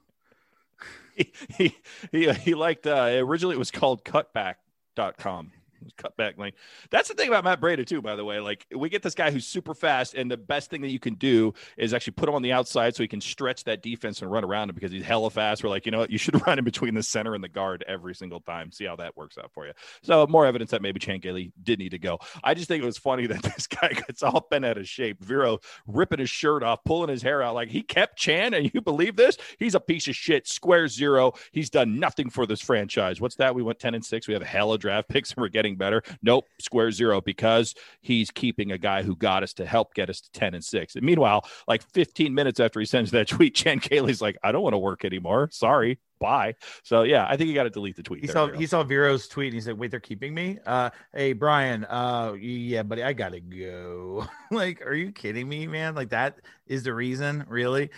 he, he he he liked. Uh, originally, it was called Cutback.com cut back lane. That's the thing about Matt Breida too, by the way. Like we get this guy who's super fast, and the best thing that you can do is actually put him on the outside so he can stretch that defense and run around him because he's hella fast. We're like, you know what, you should run in between the center and the guard every single time. See how that works out for you. So more evidence that maybe Chan Gailey did need to go. I just think it was funny that this guy gets all bent out of shape. Vero ripping his shirt off, pulling his hair out. Like he kept Chan, and you believe this? He's a piece of shit. Square zero. He's done nothing for this franchise. What's that? We went 10 and 6. We have a hella draft picks and we're getting better. Nope, square zero because he's keeping a guy who got us to help get us to 10 and 6. And meanwhile, like 15 minutes after he sends that tweet, Chan Gailey's like, I don't want to work anymore. Sorry. Bye. So yeah, I think you got to delete the tweet. He there, saw Vero. he saw Vero's tweet and he said, Wait, they're keeping me? Uh hey Brian, uh yeah, buddy, I gotta go. like, are you kidding me, man? Like that is the reason, really?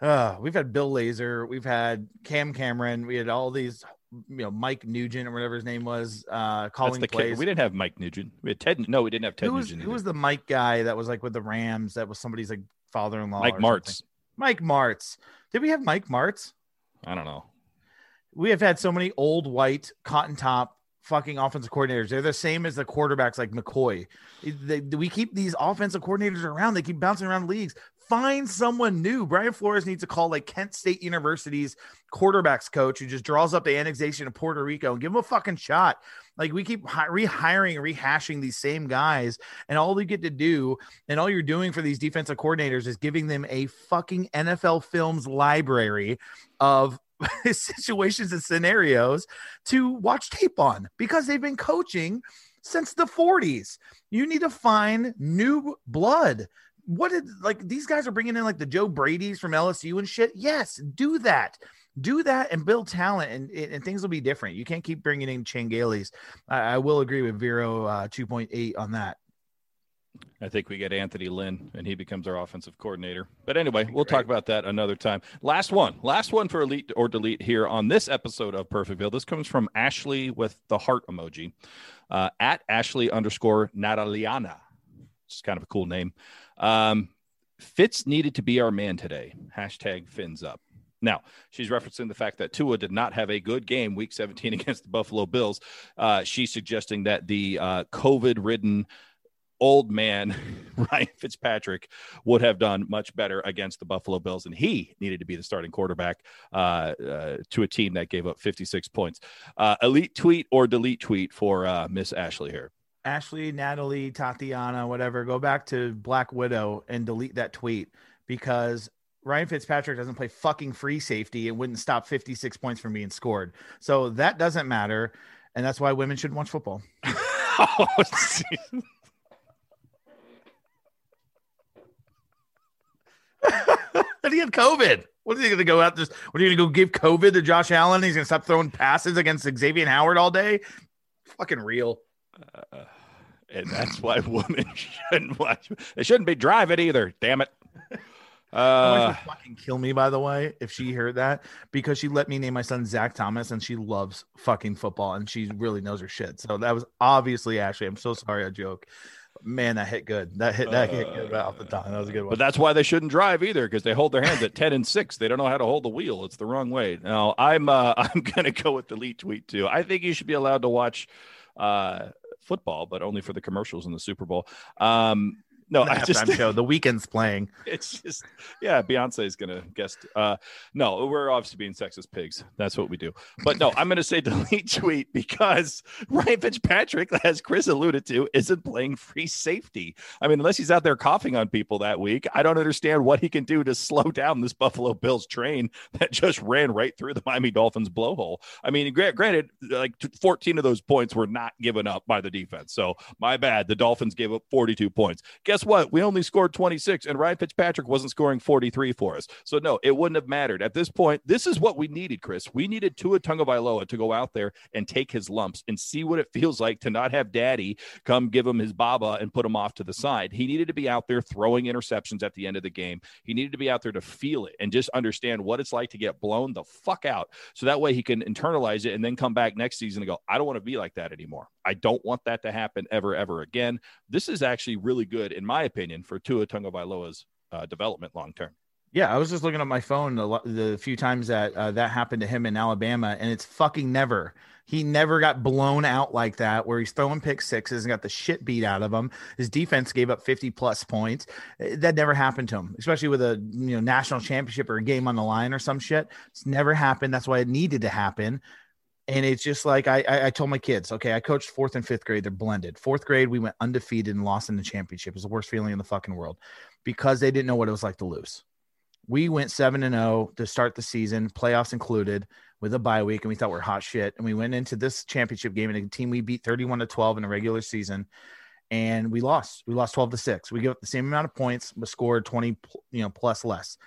Uh, we've had Bill Lazor, we've had Cam Cameron, we had all these you know Mike Nugent or whatever his name was uh calling the plays. Kid. We didn't have Mike Nugent. We had Ted. No, we didn't have Ted who was, Nugent. Who was the Mike guy that was like with the Rams? That was somebody's like father-in-law. Mike Martz. Something. Mike Martz. Did we have Mike Martz? I don't know. We have had so many old white cotton top fucking offensive coordinators. They're the same as the quarterbacks like McCoy. They, we keep these offensive coordinators around. They keep bouncing around leagues find someone new. Brian Flores needs to call like Kent State University's quarterbacks coach who just draws up the annexation of Puerto Rico and give him a fucking shot. Like we keep hi- rehiring rehashing these same guys, and all you get to do, and all you're doing for these defensive coordinators is giving them a fucking NFL films library of situations and scenarios to watch tape on because they've been coaching since the 40s. You need to find new blood what did like these guys are bringing in like the Joe Brady's from LSU and shit? Yes, do that. do that and build talent, and, and things will be different. You can't keep bringing in Chan Gailey's. I, I will agree with Vero uh, 2.8 on that. I think we get Anthony Lynn and he becomes our offensive coordinator. But anyway, we'll talk about that another time. Last one, last one for elite or delete here on this episode of Perfectville. This comes from Ashley with the heart emoji uh, at Ashley underscore Nataliana. It's kind of a cool name. Um, Fitz needed to be our man today. Hashtag fins up. Now, she's referencing the fact that Tua did not have a good game week 17 against the Buffalo Bills. Uh, she's suggesting that the uh, COVID ridden old man Ryan Fitzpatrick would have done much better against the Buffalo Bills, and he needed to be the starting quarterback uh, uh, to a team that gave up 56 points. Uh, elite tweet or delete tweet for uh, Miss Ashley here. Ashley, Natalie, Tatiana, whatever, go back to Black Widow and delete that tweet because Ryan Fitzpatrick doesn't play fucking free safety and wouldn't stop 56 points from being scored. So that doesn't matter. And that's why women should watch football. oh, and he had COVID. What is he going to go out? Just what are you going to go give COVID to Josh Allen? He's going to stop throwing passes against Xavier Howard all day. Fucking real. Uh, and that's why women shouldn't watch. They shouldn't be driving either. Damn it. Uh, fucking kill me, by the way, if she heard that because she let me name my son Zach Thomas and she loves fucking football and she really knows her shit. So that was obviously Ashley. I'm so sorry I joke. Man, that hit good. That hit that uh, hit good right off the top. That was a good one. But that's why they shouldn't drive either because they hold their hands at ten and six. They don't know how to hold the wheel. It's the wrong way. Now I'm uh, I'm gonna go with the lead tweet too. I think you should be allowed to watch uh, football, but only for the commercials in the Super Bowl. Um, no, I just show the weekend's playing. It's just yeah, Beyonce is gonna guest. Uh, no, we're obviously being sexist pigs. That's what we do. But no, I'm gonna say delete tweet because Ryan Fitzpatrick, as Chris alluded to, isn't playing free safety. I mean, unless he's out there coughing on people that week, I don't understand what he can do to slow down this Buffalo Bills train that just ran right through the Miami Dolphins blowhole. I mean, granted, like 14 of those points were not given up by the defense. So my bad. The Dolphins gave up 42 points. Guess guess what? We only scored 26, and Ryan Fitzpatrick wasn't scoring 43 for us. So, no, it wouldn't have mattered. At this point, this is what we needed, Chris. We needed Tua Tagovailoa to go out there and take his lumps and see what it feels like to not have daddy come give him his baba and put him off to the side. He needed to be out there throwing interceptions at the end of the game. He needed to be out there to feel it and just understand what it's like to get blown the fuck out. So that way he can internalize it and then come back next season and go, I don't want to be like that anymore. I don't want that to happen ever, ever again. This is actually really good, in my opinion, for Tua Tagovailoa's uh, development long term. Yeah, I was just looking at my phone the, the few times that uh, that happened to him in Alabama, and it's fucking never. He never got blown out like that, where he's throwing pick sixes and got the shit beat out of him. His defense gave up 50 plus points. That never happened to him, especially with a you know national championship or a game on the line or some shit. It's never happened. That's why it needed to happen. And it's just like I, I, I told my kids, okay, I coached fourth and fifth grade. They're blended. Fourth grade, we went undefeated and lost in the championship. It was the worst feeling in the fucking world because they didn't know what it was like to lose. We went seven and zero oh to start the season, playoffs included, with a bye week, and we thought we are hot shit. And we went into this championship game and a team we beat thirty-one to twelve in a regular season, and we lost. We lost twelve to six. We gave up the same amount of points, but scored twenty, you know, plus less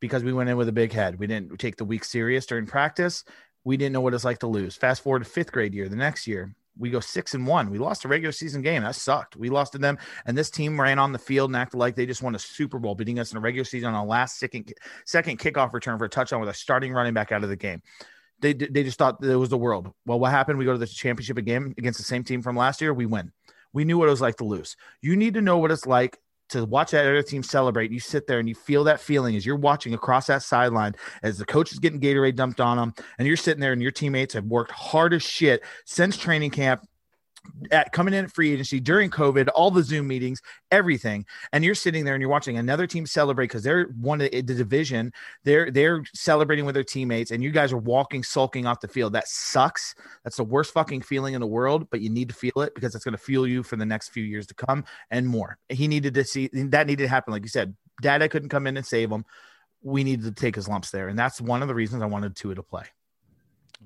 because we went in with a big head. We didn't take the week serious during practice we didn't know what it's like to lose. Fast forward to fifth grade year, the next year, we go six and one. We lost a regular season game. That sucked. We lost to them, and this team ran on the field and acted like they just won a Super Bowl, beating us in a regular season on a last second second kickoff return for a touchdown with a starting running back out of the game. They they just thought it was the world. Well, what happened? We go to the championship again against the same team from last year. We win. We knew what it was like to lose. You need to know what it's like to watch that other team celebrate. You sit there and you feel that feeling as you're watching across that sideline as the coach is getting Gatorade dumped on them, and you're sitting there and your teammates have worked hard as shit since training camp at coming in at free agency during COVID, all the Zoom meetings, everything, and you're sitting there and you're watching another team celebrate because they're one of the division. They're they're celebrating with their teammates, and you guys are walking sulking off the field. That sucks. That's the worst fucking feeling in the world, but you need to feel it because it's going to fuel you for the next few years to come and more. He needed to see that needed to happen, like you said. Dada couldn't come in and save him. We needed to take his lumps there, and that's one of the reasons I wanted Tua to play.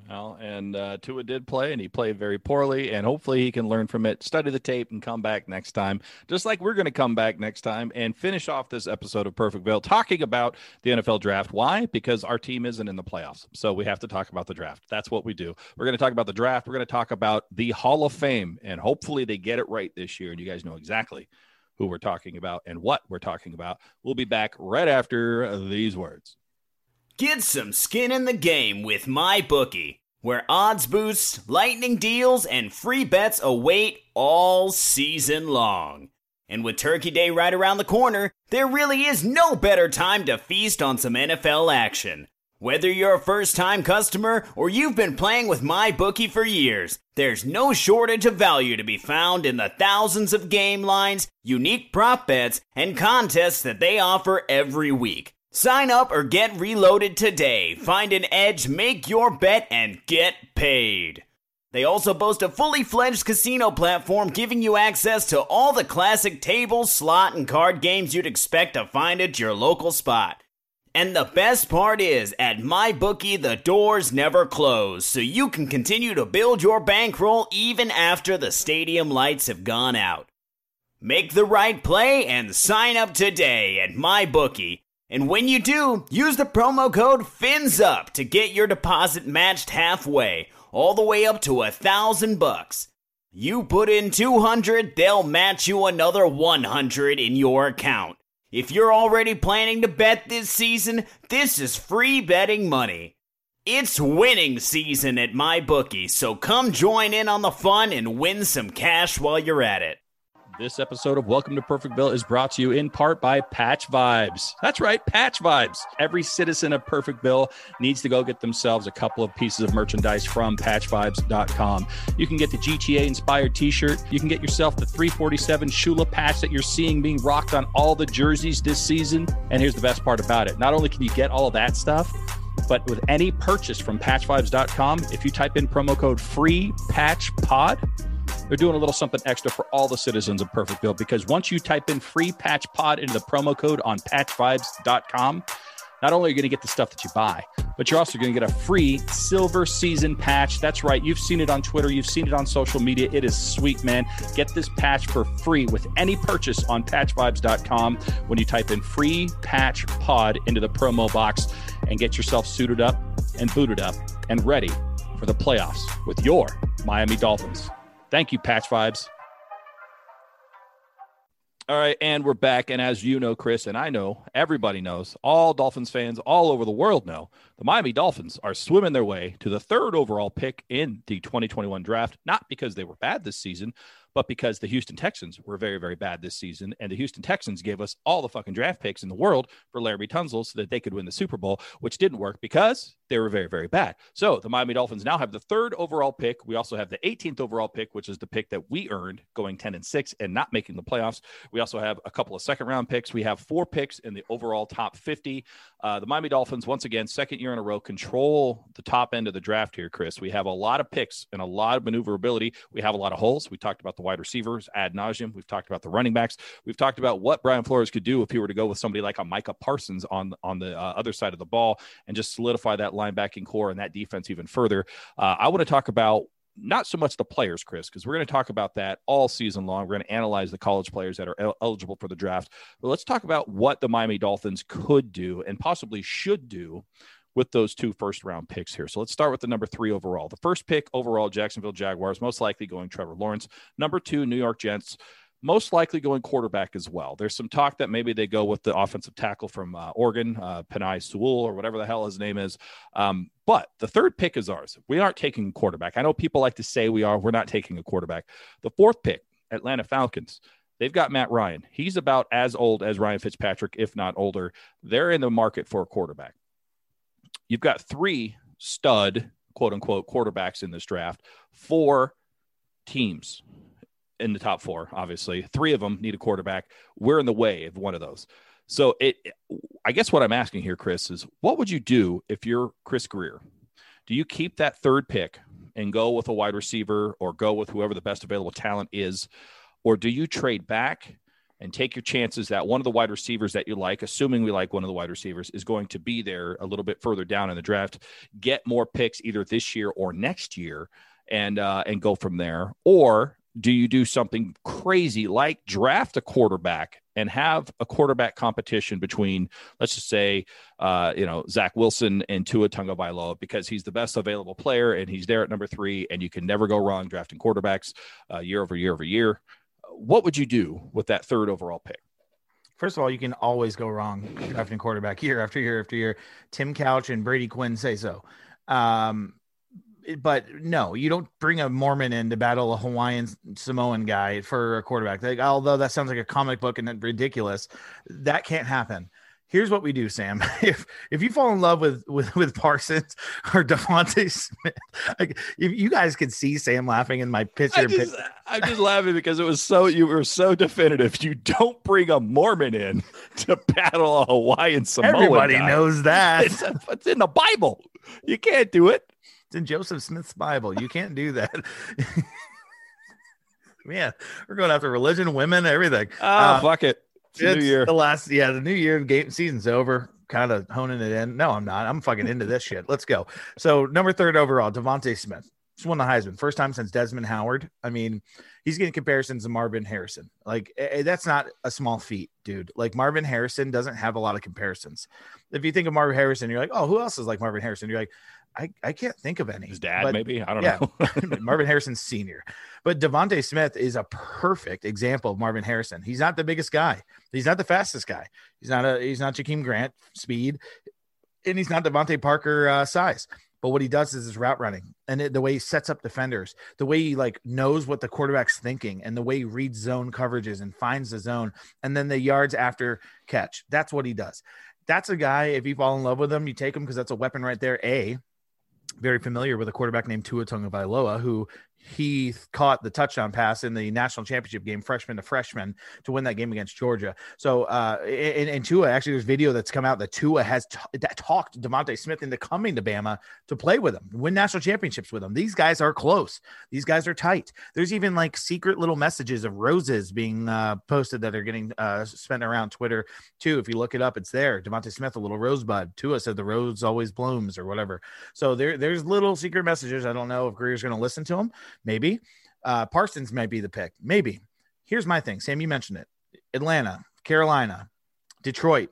Well, and uh, Tua did play, and he played very poorly. And hopefully, he can learn from it, study the tape, and come back next time. Just like we're going to come back next time and finish off this episode of Perfectville talking about the NFL draft. Why? Because our team isn't in the playoffs, so we have to talk about the draft. That's what we do. We're going to talk about the draft. We're going to talk about the Hall of Fame, and hopefully, they get it right this year. And you guys know exactly who we're talking about and what we're talking about. We'll be back right after these words. Get some skin in the game with MyBookie, where odds boosts, lightning deals, and free bets await all season long. And with Turkey Day right around the corner, there really is no better time to feast on some NFL action. Whether you're a first time customer or you've been playing with MyBookie for years, there's no shortage of value to be found in the thousands of game lines, unique prop bets, and contests that they offer every week. Sign up or get reloaded today. Find an edge, make your bet, and get paid. They also boast a fully fledged casino platform giving you access to all the classic table, slot, and card games you'd expect to find at your local spot. And the best part is, at MyBookie, the doors never close, so you can continue to build your bankroll even after the stadium lights have gone out. Make the right play and sign up today at MyBookie. And when you do, use the promo code FINSUP to get your deposit matched halfway, all the way up to a thousand bucks. You put in 200, they'll match you another 100 in your account. If you're already planning to bet this season, this is free betting money. It's winning season at MyBookie, so come join in on the fun and win some cash while you're at it. This episode of Welcome to Perfectville is brought to you in part by Patch Vibes. That's right, Patch Vibes. Every citizen of Perfectville needs to go get themselves a couple of pieces of merchandise from patchvibes.com. You can get the GTA inspired t shirt. You can get yourself the 347 Shula patch that you're seeing being rocked on all the jerseys this season. And here's the best part about it not only can you get all of that stuff, but with any purchase from patchvibes.com, if you type in promo code free patch pod, they're doing a little something extra for all the citizens of Perfectville because once you type in free patch pod into the promo code on patchvibes.com, not only are you going to get the stuff that you buy, but you're also going to get a free silver season patch. That's right. You've seen it on Twitter. You've seen it on social media. It is sweet, man. Get this patch for free with any purchase on patchvibes.com when you type in free patch pod into the promo box and get yourself suited up and booted up and ready for the playoffs with your Miami Dolphins. Thank you, Patch Vibes. All right, and we're back. And as you know, Chris, and I know, everybody knows, all Dolphins fans all over the world know, the Miami Dolphins are swimming their way to the third overall pick in the 2021 draft, not because they were bad this season, but because the Houston Texans were very, very bad this season. And the Houston Texans gave us all the fucking draft picks in the world for Laremy Tunsil so that they could win the Super Bowl, which didn't work because they were very, very bad. So the Miami Dolphins now have the third overall pick. We also have the 18th overall pick, which is the pick that we earned going 10 and 6 and not making the playoffs. We also have a couple of second round picks. We have four picks in the overall top 50. Uh, the Miami Dolphins, once again, second year in a row, control the top end of the draft here, Chris. We have a lot of picks and a lot of maneuverability. We have a lot of holes. We talked about the wide receivers ad nauseum. We've talked about the running backs. We've talked about what Brian Flores could do if he were to go with somebody like a Micah Parsons on, on the uh, other side of the ball and just solidify that linebacking corps and that defense even further. Uh, I want to talk about not so much the players, Chris, because we're going to talk about that all season long. We're going to analyze the college players that are el- eligible for the draft. But let's talk about what the Miami Dolphins could do and possibly should do with those two first round picks here. So let's start with the number three overall. The first pick overall, Jacksonville Jaguars, most likely going Trevor Lawrence. Number two, New York Jets most likely going quarterback as well. There's some talk that maybe they go with the offensive tackle from uh, Oregon, uh, Penei Sewell, or whatever the hell his name is. Um, but the third pick is ours. We aren't taking quarterback. I know people like to say we are. We're not taking a quarterback. The fourth pick, Atlanta Falcons. They've got Matt Ryan. He's about as old as Ryan Fitzpatrick, if not older. They're in the market for a quarterback. You've got three stud, quote unquote, quarterbacks in this draft, four teams in the top four, obviously. Three of them need a quarterback. We're in the way of one of those. So it I guess what I'm asking here, Chris, is what would you do if you're Chris Grier? Do you keep that third pick and go with a wide receiver or go with whoever the best available talent is? Or do you trade back and take your chances that one of the wide receivers that you like, assuming we like one of the wide receivers, is going to be there a little bit further down in the draft. Get more picks either this year or next year, and uh, and go from there. Or do you do something crazy like draft a quarterback and have a quarterback competition between, let's just say, uh, you know, Zach Wilson and Tua Tagovailoa because he's the best available player and he's there at number three, and you can never go wrong drafting quarterbacks uh, year over year over year. What would you do with that third overall pick? First of all, you can always go wrong drafting quarterback year after year after year. Tim Couch and Brady Quinn say so. Um, but no, you don't bring a Mormon in to battle a Hawaiian Samoan guy for a quarterback. Like, although that sounds like a comic book and ridiculous, that can't happen. Here's what we do, Sam. If if you fall in love with with, with Parsons or DeVonta Smith, like if you guys could see Sam laughing in my picture. I just, I'm just laughing because it was so you were so definitive. You don't bring a Mormon in to battle a Hawaiian Samoan. Everybody guy. knows that. It's, it's in the Bible. You can't do it. It's in Joseph Smith's Bible. You can't do that. Man, we're going after religion, women, everything. Oh, Uh, fuck it. It's, it's new year. the last, yeah, the new year game season's over. Kind of honing it in. No, I'm not. I'm fucking into this shit. Let's go. So number third overall, DeVonta Smith. Just won the Heisman. First time since Desmond Howard. I mean, he's getting comparisons to Marvin Harrison. Like eh, eh, that's not a small feat, dude. Like Marvin Harrison doesn't have a lot of comparisons. If you think of Marvin Harrison, you're like, oh, who else is like Marvin Harrison? You're like, I, I can't think of any. His dad, But- maybe. I don't yeah. know. Marvin Harrison Sr. But DeVonta Smith is a perfect example of Marvin Harrison. He's not the biggest guy. He's not the fastest guy. He's not a he's not Jakeem Grant speed, and he's not DeVante Parker uh, size. But what he does is his route running and it, the way he sets up defenders, the way he like knows what the quarterback's thinking, and the way he reads zone coverages and finds the zone, and then the yards after catch. That's what he does. That's a guy. If you fall in love with him, you take him because that's a weapon right there. A very familiar with a quarterback named Tua Tagovailoa, who he caught the touchdown pass in the national championship game, freshman to freshman, to win that game against Georgia. So, uh, and, and Tua actually, there's video that's come out that Tua has t- that talked DeVonta Smith into coming to Bama to play with him, win national championships with him. These guys are close. These guys are tight. There's even like secret little messages of roses being uh, posted that are getting uh, spent around Twitter too. If you look it up, it's there. DeVonta Smith, a little rosebud. Tua said the rose always blooms or whatever. So there, there's little secret messages. I don't know if Grier's going to listen to them. Maybe uh, Parsons might be the pick. Maybe. Here's my thing. Sam, you mentioned it. Atlanta, Carolina, Detroit,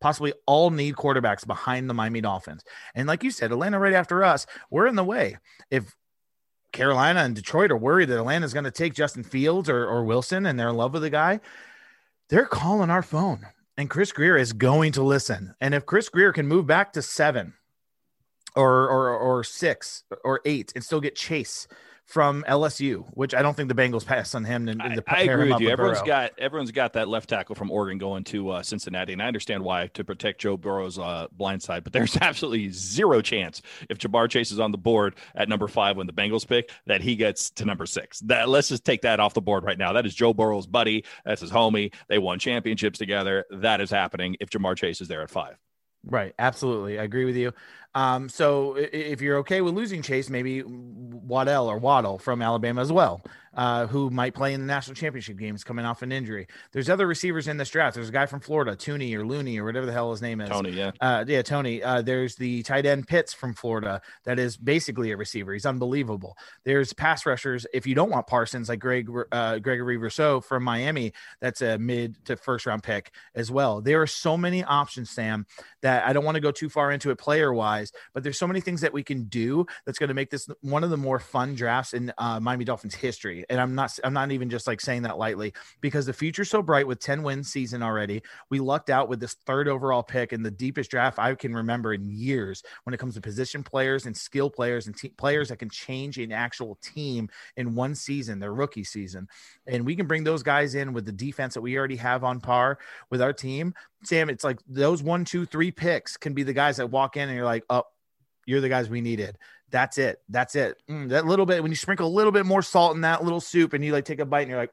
possibly all need quarterbacks behind the Miami Dolphins. And like you said, Atlanta right after us, we're in the way. If Carolina and Detroit are worried that Atlanta's going to take Justin Fields or, or Wilson and they're in love with the guy, they're calling our phone. And Chris Grier is going to listen. And if Chris Grier can move back to seven or or or six or eight and still get Chase from LSU, which I don't think the Bengals pass on him. And, and I, to I pair agree him with up you. Everyone's Burrow. got everyone's got that left tackle from Oregon going to uh, Cincinnati, and I understand why to protect Joe Burrow's uh, blind side. But there's absolutely zero chance if Ja'Marr Chase is on the board at number five when the Bengals pick that he gets to number six. That let's just take that off the board right now. That is Joe Burrow's buddy. That's his homie. They won championships together. That is happening if Ja'Marr Chase is there at five. Right. Absolutely. I agree with you. Um, so if you're okay with losing Chase, maybe Waddell or Waddle from Alabama as well, uh, who might play in the national championship games coming off an injury. There's other receivers in this draft. There's a guy from Florida, Tooney or Looney or whatever the hell his name is. Tony, yeah. Uh, yeah, Tony. Uh, there's the tight end Pitts from Florida that is basically a receiver. He's unbelievable. There's pass rushers. If you don't want Parsons, like Greg uh, Gregory Rousseau from Miami, that's a mid to first round pick as well. There are so many options, Sam, that I don't want to go too far into it player wise, but there's so many things that we can do that's going to make this one of the more fun drafts in uh, Miami Dolphins history. And I'm not, I'm not even just like saying that lightly because the future's so bright with 10 win season already. We lucked out with this third overall pick in the deepest draft I can remember in years when it comes to position players and skill players and te- players that can change an actual team in one season, their rookie season. And we can bring those guys in with the defense that we already have on par with our team. Sam, it's like those one, two, three picks can be the guys that walk in and you're like, oh, you're the guys we needed. That's it. That's it. Mm, that little bit, when you sprinkle a little bit more salt in that little soup and you like take a bite and you're like,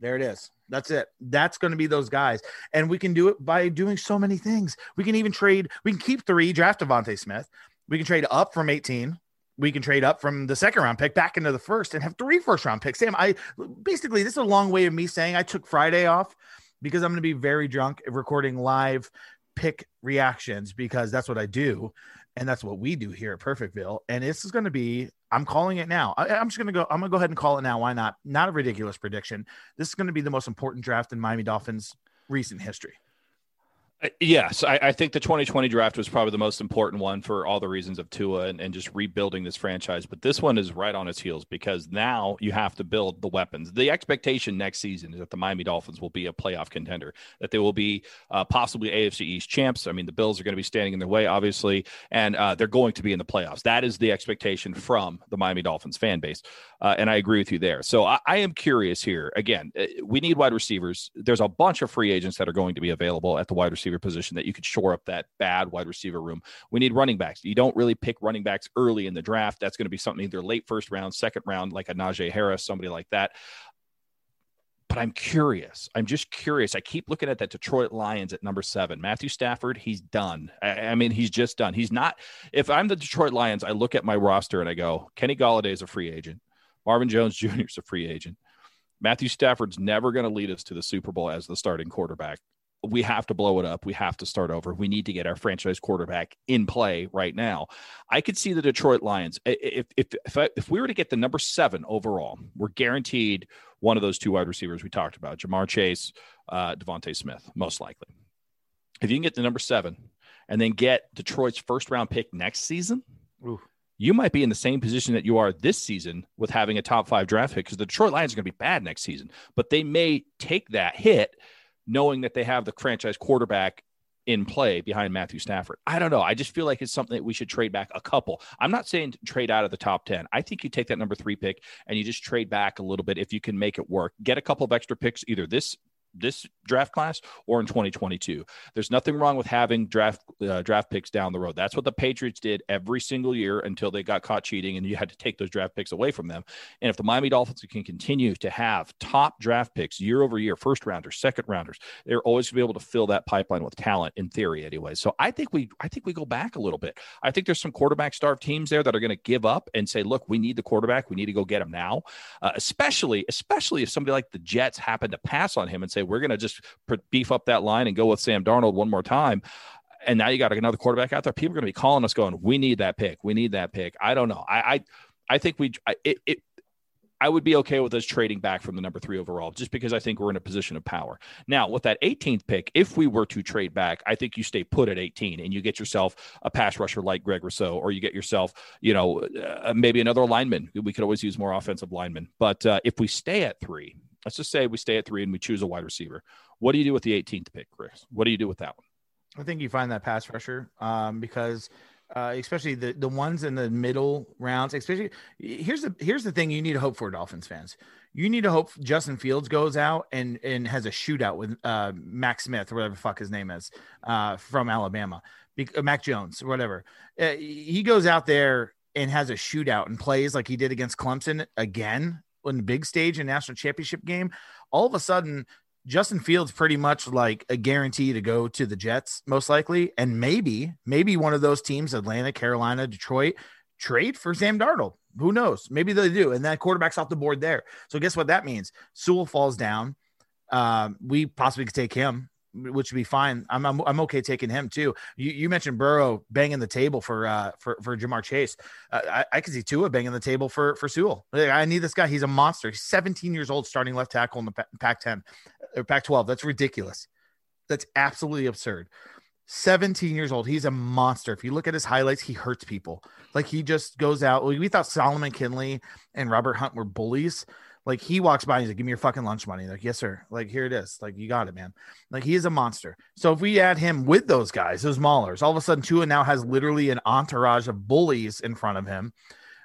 there it is. That's it. That's going to be those guys. And we can do it by doing so many things. We can even trade, we can keep three, draft DeVonta Smith. We can trade up from 18 we can trade up from the second round pick back into the first and have three first round picks. Sam, I basically this is a long way of me saying I took Friday off because I'm going to be very drunk recording live pick reactions because that's what I do. And that's what we do here at Perfectville. And this is going to be, I'm calling it now. I, am just going to go, I'm going to go ahead and call it now. Why not? Not a ridiculous prediction. This is going to be the most important draft in Miami Dolphins recent history. Uh, yes, I, I, think the 2020 draft was probably the most important one for all the reasons of Tua and, and, just rebuilding this franchise. But this one is right on its heels because now you have to build the weapons. The expectation next season is that the Miami Dolphins will be a playoff contender, that they will be uh, possibly AFC East champs. I mean, the Bills are going to be standing in their way, obviously, and uh, they're going to be in the playoffs. That is the expectation from the Miami Dolphins fan base. Uh, and I agree with you there. So I, I am curious here. Again, uh, we need wide receivers. There's a bunch of free agents that are going to be available at the wide receiver position that you could shore up that bad wide receiver room. We need running backs. You don't really pick running backs early in the draft. That's going to be something either late first round, second round, like a Najee Harris, somebody like that but I'm curious. I'm just curious. I keep looking at that Detroit Lions at number seven. Matthew Stafford, he's done. I, I, mean, he's just done. He's not. If I'm the Detroit Lions, I look at my roster and I go, Kenny Golladay is a free agent. Marvin Jones Jr. is a free agent. Matthew Stafford's never going to lead us to the Super Bowl as the starting quarterback. We have to blow it up. We have to start over. We need to get our franchise quarterback in play right now. I could see the Detroit Lions. If if if, I, if we were to get the number seven overall, we're guaranteed one of those two wide receivers we talked about, Ja'Marr Chase, uh, DeVonta Smith, most likely. If you can get the number seven and then get Detroit's first round pick next season, Ooh you might be in the same position that you are this season with having a top five draft pick because the Detroit Lions are going to be bad next season, but they may take that hit knowing that they have the franchise quarterback in play behind Matthew Stafford. I don't know. I just feel like it's something that we should trade back a couple. I'm not saying trade out of the top 10. I think you take that number three pick and you just trade back a little bit if you can make it work. Get a couple of extra picks either this this draft class or in 2022. There's nothing wrong with having draft uh, draft picks down the road. That's what the Patriots did every single year until they got caught cheating and you had to take those draft picks away from them. And if the Miami Dolphins can continue to have top draft picks year over year, first rounders, second rounders, they're always going to be able to fill that pipeline with talent in theory anyway. So I think we I think we go back a little bit. I think there's some quarterback starved teams there that are going to give up and say, "Look, we need the quarterback. We need to go get him now." Uh, especially especially if somebody like the Jets happen to pass on him and say, "We're going to just beef up that line and go with Sam Darnold one more time. And now you got another quarterback out there. People are going to be calling us, going, "We need that pick. We need that pick." I don't know. I I, I think we I, it, it I would be okay with us trading back from the number three overall, just because I think we're in a position of power. Now, with that 18th pick, if we were to trade back, I think you stay put at 18 and you get yourself a pass rusher like Greg Rousseau, or you get yourself, you know, uh, maybe another lineman. We could always use more offensive linemen. But uh, if we stay at three, let's just say we stay at three and we choose a wide receiver. What do you do with the 18th pick, Chris? What do you do with that one? I think you find that pass rusher um, because uh, especially the the ones in the middle rounds. Especially here's the here's the thing you need to hope for Dolphins fans. You need to hope Justin Fields goes out and and has a shootout with uh, Max Smith or whatever fuck his name is uh, from Alabama, Be- uh, Mac Jones or whatever. Uh, he goes out there and has a shootout and plays like he did against Clemson again in the big stage in national championship game, all of a sudden Justin Fields pretty much like a guarantee to go to the Jets, most likely. And maybe, maybe one of those teams, Atlanta, Carolina, Detroit, trade for Sam Darnold. Who knows? Maybe they do. And that quarterback's off the board there. So guess what that means? Sewell falls down. Um, we possibly could take him which would be fine. I'm, I'm, I'm okay taking him too. You, you mentioned Burrow banging the table for uh for for Ja'Marr Chase. Uh, I, I could see Tua banging the table for for Sewell. I need this guy. He's a monster. He's 17 years old, starting left tackle in the Pac-10 or Pac-12. That's ridiculous. That's absolutely absurd. 17 years old. He's a monster. If you look at his highlights, he hurts people. Like he just goes out. We thought Solomon Kindley and Robert Hunt were bullies. Like he walks by and he's like, "Give me your fucking lunch money." Like, yes, sir. Like here it is. Like you got it, man. Like he is a monster. So if we add him with those guys, those maulers, all of a sudden Tua now has literally an entourage of bullies in front of him.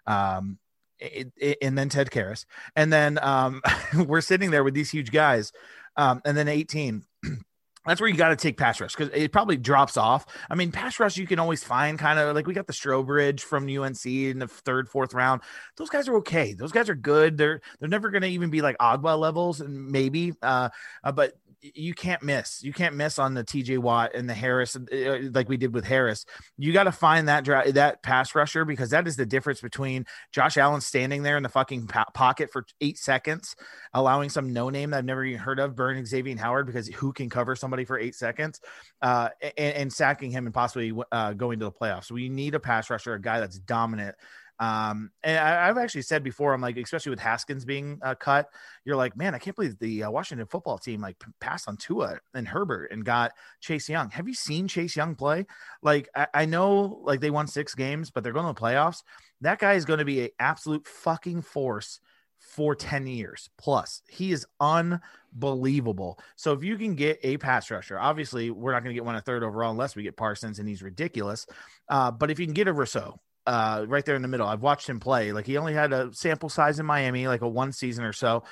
Um, it, it, and then Ted Karras, and then um, we're sitting there with these huge guys, um, and then 18 that's where you got to take pass rush because it probably drops off. I mean, pass rush you can always find kind of like we got the Strowbridge from UNC in the third, fourth round. Those guys are okay. Those guys are good. They're they're never going to even be like Ogbah levels, and maybe, uh, uh, but you can't miss. You can't miss on the TJ Watt and the Harris, uh, like we did with Harris. You got to find that dra- that pass rusher because that is the difference between Josh Allen standing there in the fucking po- pocket for eight seconds, allowing some no name that I've never even heard of, burning Xavier Howard because who can cover somebody for eight seconds, uh, and, and, sacking him and possibly uh, going to the playoffs. So we need a pass rusher, a guy that's dominant um, and I, have actually said before, I'm like, especially with Haskins being uh, cut, you're like, man, I can't believe the uh, Washington football team like passed on Tua and Herbert and got Chase Young. Have you seen Chase Young play? Like, I, I know like they won six games, but they're going to the playoffs. That guy is going to be an absolute fucking force for 10 years plus. He is unbelievable. So if you can get a pass rusher, obviously we're not going to get one a third overall unless we get Parsons and he's ridiculous. Uh, but if you can get a Rousseau, uh, right there in the middle. I've watched him play. Like he only had a sample size in Miami, like a one season or so.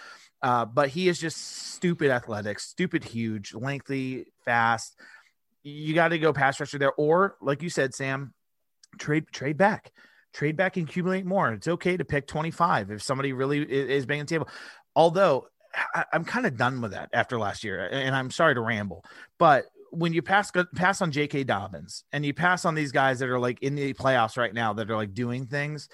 Uh, but he is just stupid athletic, stupid huge, lengthy, fast. You got to go pass rusher there, or like you said, Sam, trade trade back, trade back and accumulate more. It's okay to pick twenty five if somebody really is, banging the table. Although I, am kind of done with that after last year, and I'm sorry to ramble, but when you pass pass on J.K. Dobbins and you pass on these guys that are like in the playoffs right now that are like doing things,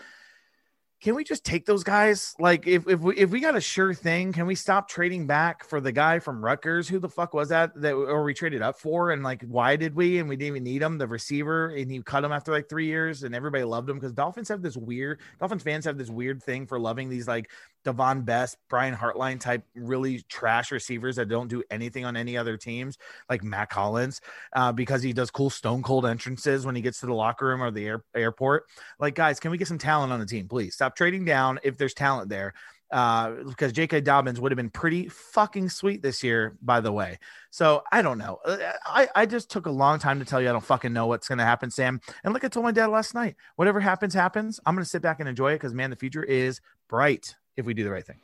can we just take those guys? Like, if if we if we got a sure thing, can we stop trading back for the guy from Rutgers? Who the fuck was that that or we traded up for? And like, why did we? And we didn't even need him, the receiver, and he cut him after like three years, and everybody loved him because Dolphins have this weird Dolphins fans have this weird thing for loving these like Davone Bess, Brian Hartline type really trash receivers that don't do anything on any other teams, like Mack Hollins, uh, because he does cool stone cold entrances when he gets to the locker room or the air, airport. Like, guys, can we get some talent on the team, please? Stop trading down if there's talent there. Uh, because J.K. Dobbins would have been pretty fucking sweet this year, by the way. So I don't know. Uh, I, I just took a long time to tell you I don't fucking know what's going to happen, Sam. And like I told my dad last night, whatever happens, happens. I'm going to sit back and enjoy it because, man, the future is bright if we do the right thing.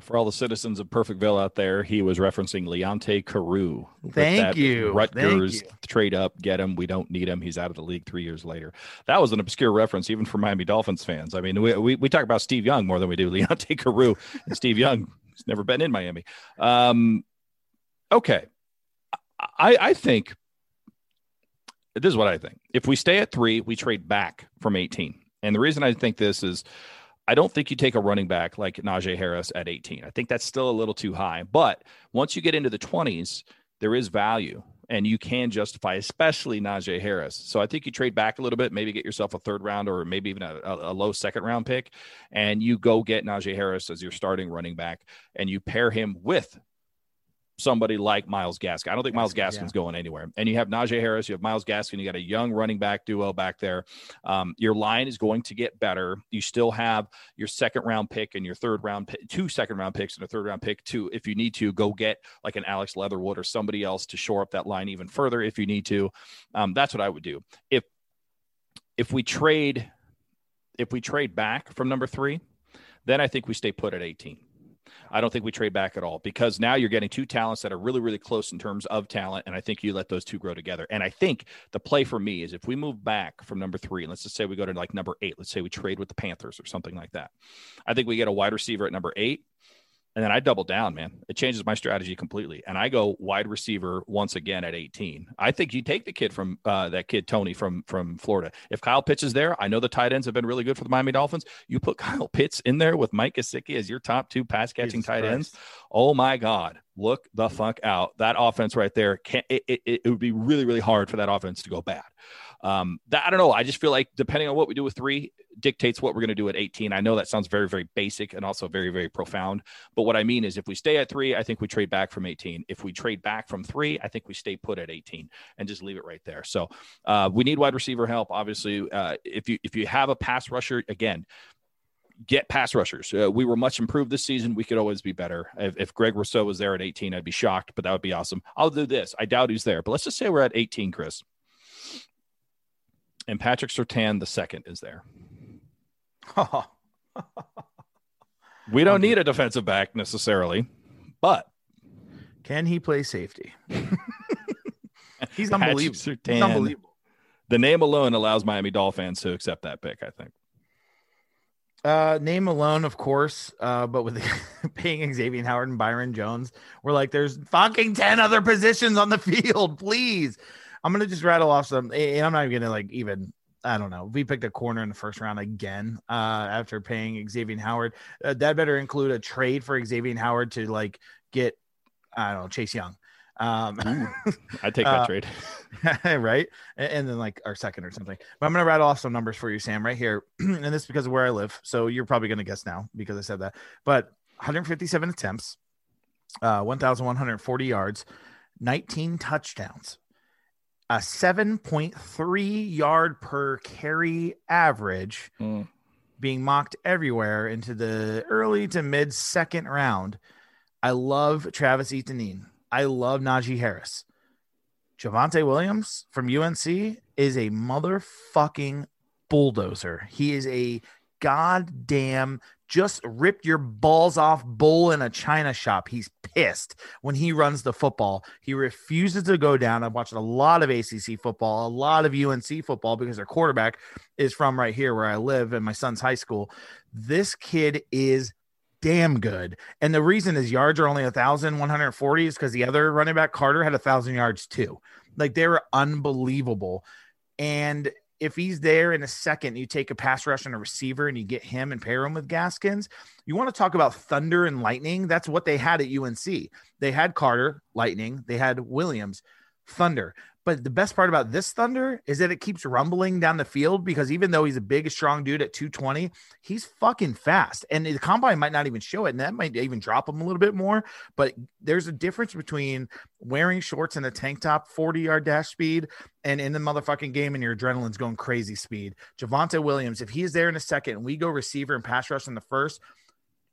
For all the citizens of Perfectville out there, he was referencing Leonte Carroo. Thank you. Rutgers Thank you. trade up, get him. We don't need him. He's out of the league three years later. That was an obscure reference, even for Miami Dolphins fans. I mean, we, we, we talk about Steve Young more than we do Leonte Carroo. And Steve Young has never been in Miami. Um, okay. I, I think this is what I think. If we stay at three, we trade back from 18. And the reason I think this is I don't think you take a running back like Najee Harris at 18. I think that's still a little too high. But once you get into the 20s, there is value and you can justify, especially Najee Harris. So I think you trade back a little bit, maybe get yourself a third round or maybe even a, a, low second round pick, and you go get Najee Harris as your starting running back, and you pair him with somebody like Myles Gaskin. I don't think Myles Gaskin's yeah. going anywhere. And you have Najee Harris, you have Myles Gaskin, you got a young running back duo back there. Um, your line is going to get better. You still have your second round pick and your third round pick, two second round picks and a third round pick to, if you need to, go get like an Alex Leatherwood or somebody else to shore up that line even further if you need to. Um, that's what I would do. If if we trade if we trade back from number three, then I think we stay put at 18. I don't think we trade back at all because now you're getting two talents that are really, really close in terms of talent. And I think you let those two grow together. And I think the play for me is if we move back from number three, let's just say we go to like number eight, let's say we trade with the Panthers or something like that. I think we get a wide receiver at number eight and then I double down, man. It changes my strategy completely. And I go wide receiver once again at 18. I think you take the kid from uh, that kid, Tony from, from Florida. If Kyle Pitts is there, I know the tight ends have been really good for the Miami Dolphins. You put Kyle Pitts in there with Mike Gesicki as your top two pass catching tight Christ. ends. Oh my God. Look the fuck out. That offense right there, it, it, it would be really, really hard for that offense to go bad. Um, that I don't know. I just feel like depending on what we do with three dictates what we're going to do at 18. I know that sounds very, very basic and also very, very profound. But what I mean is, if we stay at three, I think we trade back from 18. If we trade back from three, I think we stay put at 18 and just leave it right there. So uh, we need wide receiver help. Obviously, uh, if you if you have a pass rusher, again, get pass rushers. Uh, we were much improved this season. We could always be better. If, if, Greg Rousseau was there at 18, I'd be shocked, but that would be awesome. I'll do this. I doubt he's there, but let's just say we're at 18, Chris and Patrick Surtain the second is there. we don't need a defensive back necessarily, but can he play safety? He's unbelievable. Surtain, He's unbelievable. The name alone allows Miami Dolphins to accept that pick, I think. Uh, name alone, of course, uh, but with paying Xavier Howard and Byron Jones, we're like, there's fucking 10 other positions on the field. Please. I'm going to just rattle off some. And I'm not even to like even, I don't know. We picked a corner in the first round again uh, after paying Xavier Howard. Uh, that better include a trade for Xavier Howard to like get, I don't know, Chase Young. Um, I take that uh, trade. right. And, and, then like our second or something. But I'm going to rattle off some numbers for you, Sam, right here. and this is because of where I live. So you're probably going to guess now because I said that. But 157 attempts, uh, 1,140 yards, 19 touchdowns, a 7.3 yard per carry average, mm. being mocked everywhere into the early to mid second round. I love Travis Etienne. I love Najee Harris. Javonte Williams from UNC is a motherfucking bulldozer. He is a goddamn just ripped your balls off bull in a china shop. He's pissed when he runs the football. He refuses to go down. I've watched a lot of ACC football, a lot of UNC football because their quarterback is from right here where I live in my son's high school. This kid is damn good. And the reason his yards are only 1,140 is because the other running back, Carter, had a 1,000 yards too. Like they were unbelievable. And if he's there in a second, you take a pass rush and a receiver and you get him and pair him with Gaskins. You want to talk about thunder and lightning? That's what they had at UNC. They had Carter, lightning, they had Williams, thunder. But the best part about this Thunder is that it keeps rumbling down the field because even though he's a big, strong dude at 220, he's fucking fast. And the combine might not even show it. And that might even drop him a little bit more. But there's a difference between wearing shorts and a tank top, 40 yard dash speed, and in the motherfucking game and your adrenaline's going crazy speed. Javonte Williams, if he's there in a second and we go receiver and pass rush in the first,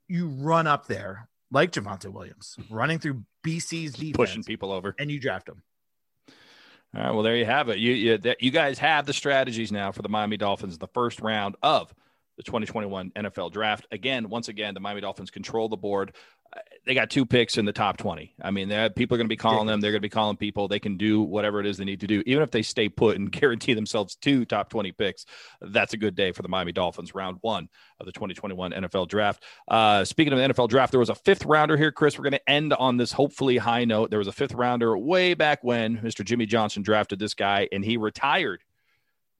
you run up there like Javonte Williams, running through BC's defense, pushing people over, and you draft him. All right, well, there you have it. You, you, you guys have the strategies now for the Miami Dolphins, the first round of the 2021 NFL draft. Again, once again, the Miami Dolphins control the board they got two picks in the top 20. I mean, people are going to be calling them. They're going to be calling people. They can do whatever it is they need to do. Even if they stay put and guarantee themselves two top 20 picks, that's a good day for the Miami Dolphins, round one of the 2021 NFL draft. Uh, speaking of the NFL draft, there was a fifth rounder here, Chris. We're going to end on this hopefully high note. There was a fifth rounder way back when Mr. Jimmy Johnson drafted this guy, and he retired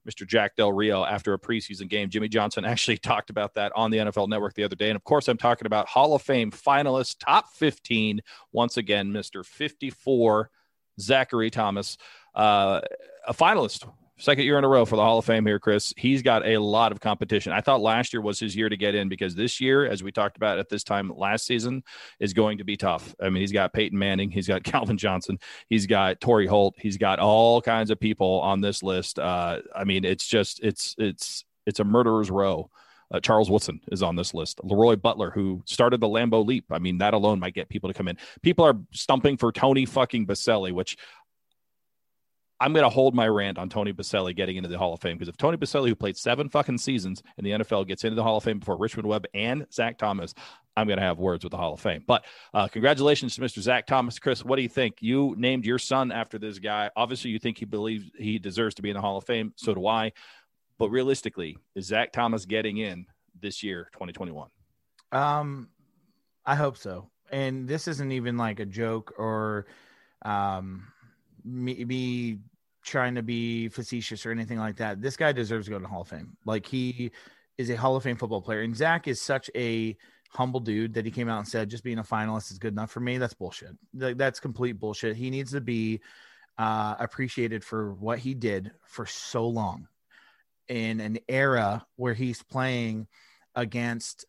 Mr. Jack Del Rio after a preseason game. Jimmy Johnson actually talked about that on the NFL Network the other day. And of course, I'm talking about Hall of Fame finalist, top 15, once again, Mr. 54, Zachary Thomas, uh, a finalist second year in a row for the Hall of Fame here, Chris. He's got a lot of competition. I thought last year was his year to get in because this year, as we talked about at this time last season, is going to be tough. I mean, he's got Peyton Manning, he's got Calvin Johnson, he's got Torry Holt, he's got all kinds of people on this list. Uh, I mean, it's just it's it's it's a murderer's row. Uh, Charles Woodson is on this list. Leroy Butler, who started the Lambeau Leap. I mean, that alone might get people to come in. People are stumping for Tony fucking Boselli, which I'm going to hold my rant on Tony Boselli getting into the Hall of Fame because if Tony Boselli, who played seven fucking seasons in the NFL, gets into the Hall of Fame before Richmond Webb and Zach Thomas, I'm going to have words with the Hall of Fame. But uh, congratulations to Mr. Zach Thomas. Chris, what do you think? You named your son after this guy. Obviously, you think he believes he deserves to be in the Hall of Fame. So do I. But realistically, is Zach Thomas getting in this year, 2021? Um, I hope so. And this isn't even like a joke or um me, me trying to be facetious or anything like that. This guy deserves to go to Hall of Fame. Like he is a Hall of Fame football player. And Zach is such a humble dude that he came out and said, just being a finalist is good enough for me. That's bullshit. Like That's complete bullshit. He needs to be uh, appreciated for what he did for so long in an era where he's playing against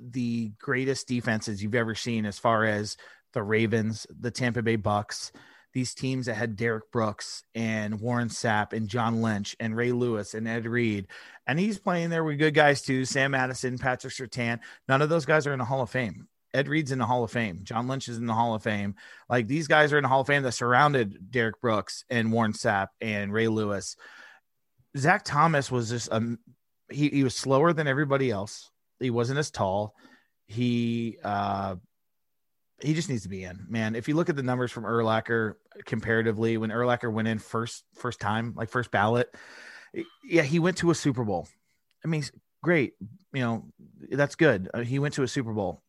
the greatest defenses you've ever seen as far as the Ravens, the Tampa Bay Bucks, these teams that had Derrick Brooks and Warren Sapp and John Lynch and Ray Lewis and Ed Reed. And he's playing there with good guys too Sam Madison, Patrick Surtain. None of those guys are in the Hall of Fame. Ed Reed's in the Hall of Fame. John Lynch is in the Hall of Fame. Like these guys are in the Hall of Fame that surrounded Derrick Brooks and Warren Sapp and Ray Lewis. Zach Thomas was just um he, he was slower than everybody else. He wasn't as tall. He uh he just needs to be in, man. If you look at the numbers from Urlacher comparatively, when Urlacher went in first first time, like first ballot, yeah, he went to a Super Bowl. I mean, great. You know, that's good. Uh, he went to a Super Bowl.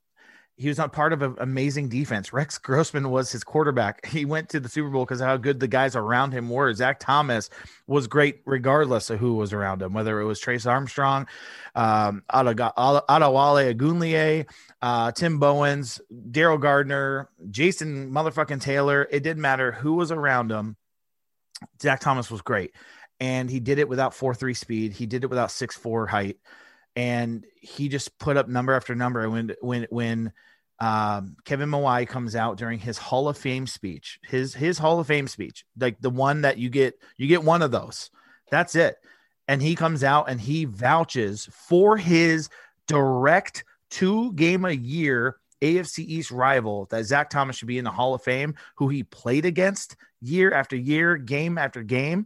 He was not part of an amazing defense. Rex Grossman was his quarterback. He went to the Super Bowl because how good the guys around him were. Zach Thomas was great regardless of who was around him, whether it was Trace Armstrong, um, Adewale Ogunleye, uh, Tim Bowens, Daryl Gardener, Jason motherfucking Taylor. It didn't matter who was around him. Zach Thomas was great. And he did it without 4 3 speed. He did it without 6 4 height and he just put up number after number. And when when when um, Kevin Mawae comes out during his Hall of Fame speech, his his Hall of Fame speech, like the one that you get, you get one of those. That's it. And he comes out and he vouches for his direct two game a year AFC East rival that Zach Thomas should be in the Hall of Fame, who he played against year after year, game after game.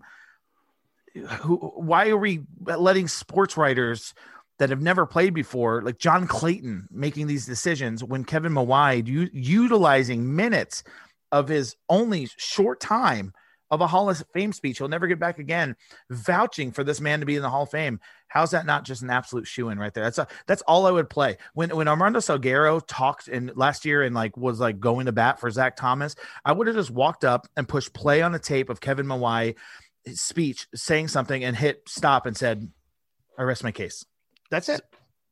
Who, why are we letting sports writers that have never played before, like John Clayton making these decisions when Kevin Mawae u- utilizing minutes of his only short time of a Hall of Fame speech. He'll never get back again, vouching for this man to be in the Hall of Fame. How's that not just an absolute shoe in right there? That's a, that's all I would play. When when Armando Salguero talked in last year and like was like going to bat for Zach Thomas, I would have just walked up and pushed play on the tape of Kevin Mawae speech saying something and hit stop and said, I rest my case. That's it.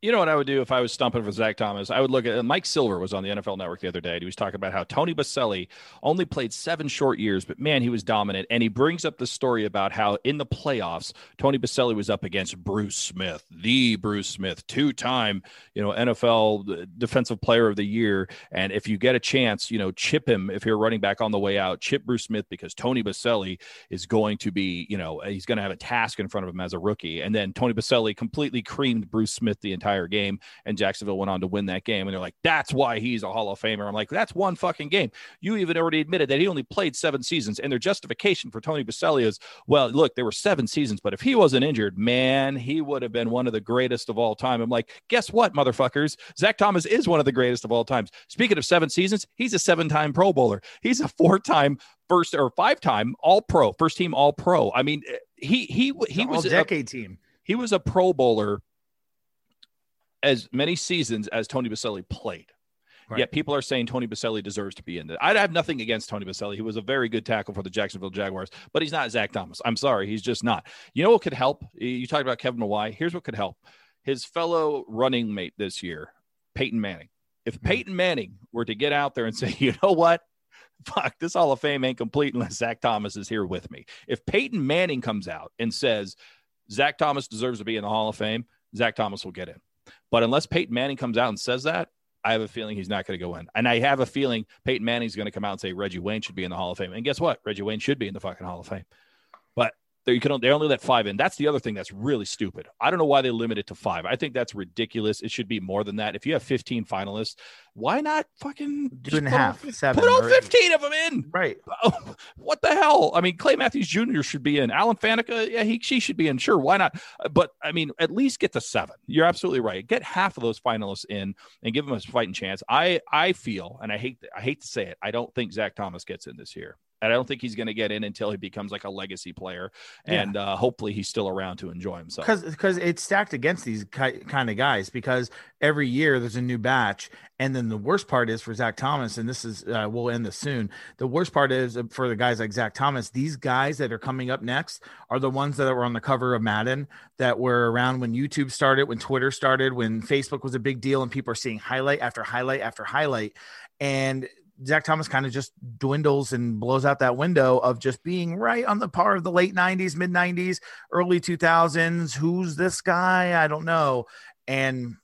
You know what I would do if I was stumping for Zach Thomas? I would look at Mike Silver was on the NFL Network the other day. And he was talking about how Tony Boselli only played seven short years, but man, he was dominant. And he brings up the story about how in the playoffs, Tony Boselli was up against Bruce Smith, the Bruce Smith, two-time, you know, NFL uh, Defensive Player of the Year. And if you get a chance, you know, chip him if you're running back on the way out, chip Bruce Smith because Tony Boselli is going to be, you know, he's going to have a task in front of him as a rookie. And then Tony Boselli completely creamed Bruce Smith the entire entire game. And Jacksonville went on to win that game. And they're like, that's why he's a Hall of Famer. I'm like, that's one fucking game. You even already admitted that he only played seven seasons. And their justification for Tony Boselli is, well, look, there were seven seasons, but if he wasn't injured, man, he would have been one of the greatest of all time. I'm like, guess what, motherfuckers? Zach Thomas is one of the greatest of all times. Speaking of seven seasons, he's a seven time Pro Bowler. He's a four time first or five time all pro, first team all pro. I mean, he he he was a decade team. He was a Pro Bowler as many seasons as Tony Boselli played. Right. Yet people are saying Tony Boselli deserves to be in it. I have nothing against Tony Boselli. He was a very good tackle for the Jacksonville Jaguars, but he's not Zach Thomas. I'm sorry, he's just not. You know what could help? You talked about Kevin Mawae. Here's what could help: his fellow running mate this year, Peyton Manning. If mm-hmm. Peyton Manning were to get out there and say, you know what, fuck, this Hall of Fame ain't complete unless Zach Thomas is here with me. If Peyton Manning comes out and says Zach Thomas deserves to be in the Hall of Fame, Zach Thomas will get in. But unless Peyton Manning comes out and says that, I have a feeling he's not going to go in. And I have a feeling Peyton Manning's going to come out and say Reggie Wayne should be in the Hall of Fame. And guess what? Reggie Wayne should be in the fucking Hall of Fame. But you can they only let five in. That's the other thing that's really stupid. I don't know why they limit it to five. I think that's ridiculous. It should be more than that. If you have 15 finalists, why not fucking two and a half, all, seven, put all 15 of them in? Right. Oh, what the hell? I mean, Clay Matthews Jr. should be in. Alan Faneca, yeah, he she should be in. Sure, why not? But I mean, at least get to seven. You're absolutely right. Get half of those finalists in and give them a fighting chance. I I feel, and I hate I hate to say it, I don't think Zach Thomas gets in this year. And I don't think he's going to get in until he becomes like a legacy player, and yeah. uh, hopefully he's still around to enjoy himself. Because because it's stacked against these ki- kind of guys. Because every year there's a new batch, and then the worst part is for Zach Thomas, and this is uh, we'll end this soon. The worst part is for the guys like Zach Thomas. These guys that are coming up next are the ones that were on the cover of Madden, that were around when YouTube started, when Twitter started, when Facebook was a big deal, and people are seeing highlight after highlight after highlight, and Zach Thomas kind of just dwindles and blows out that window of just being right on the par of the late 90s, mid 90s, early 2000s. Who's this guy? I don't know. And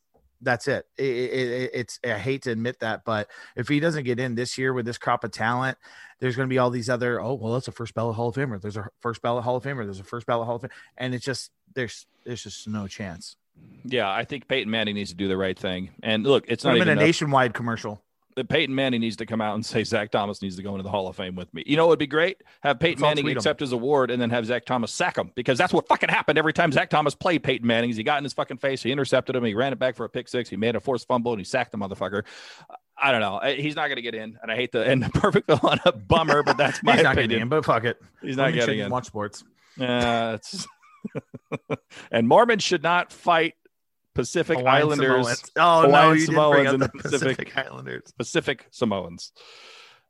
that's it. It, it. It's, I hate to admit that, but if he doesn't get in this year with this crop of talent, there's going to be all these other, oh, well, that's a first ballot Hall of Famer. There's a first ballot Hall of Famer. There's a first ballot Hall of Fame. And it's just, there's, there's just no chance. Yeah, I think Peyton Manning needs to do the right thing. And look, it's not even a nationwide commercial that Peyton Manning needs to come out and say Zach Thomas needs to go into the Hall of Fame with me. You know, it would be great have Peyton Manning accept his award and then have Zach Thomas sack him because that's what fucking happened every time Zach Thomas played Peyton Manning. He got in his fucking face, he intercepted him, he ran it back for a pick six, he made a forced fumble, and he sacked the motherfucker. I don't know. He's not going to get in, and I hate the end the perfect villain. A bummer, but that's my He's not opinion. In, but fuck it. He's not getting in. Watch sports. Yeah, uh, and Mormons should not fight Pacific Hawaiian Islanders. Samoans. Oh no, Hawaiian you didn't bring up the the Pacific- Pacific Islanders. Pacific Samoans.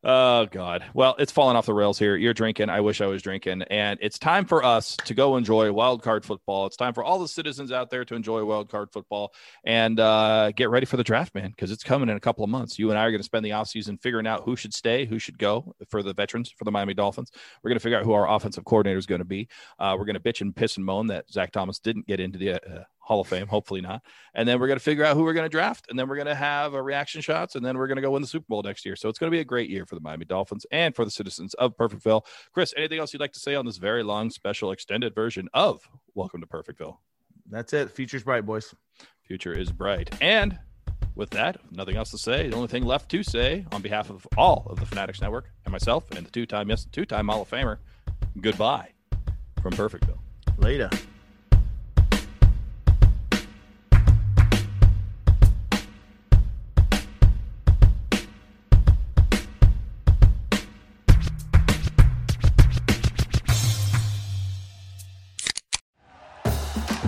Oh God. Well, it's falling off the rails here. You're drinking. I wish I was drinking. And it's time for us to go enjoy wild card football. It's time for all the citizens out there to enjoy wild card football and uh, get ready for the draft, man, because it's coming in a couple of months. You and I are going to spend the offseason figuring out who should stay, who should go for the veterans for the Miami Dolphins. We're going to figure out who our offensive coordinator is going to be. Uh, we're going to bitch and piss and moan that Zach Thomas didn't get into the uh, Hall of Fame. Hopefully not. And then we're going to figure out who we're going to draft. And then we're going to have a reaction shots. And then we're going to go win the Super Bowl next year. So it's going to be a great year for the Miami Dolphins and for the citizens of Perfectville. Chris, anything else you'd like to say on this very long, special, extended version of Welcome to Perfectville? That's it. Future's bright, boys. Future is bright. And with that, nothing else to say. The only thing left to say on behalf of all of the Fanatics Network and myself and the two time, yes, two time Hall of Famer, goodbye from Perfectville. Later.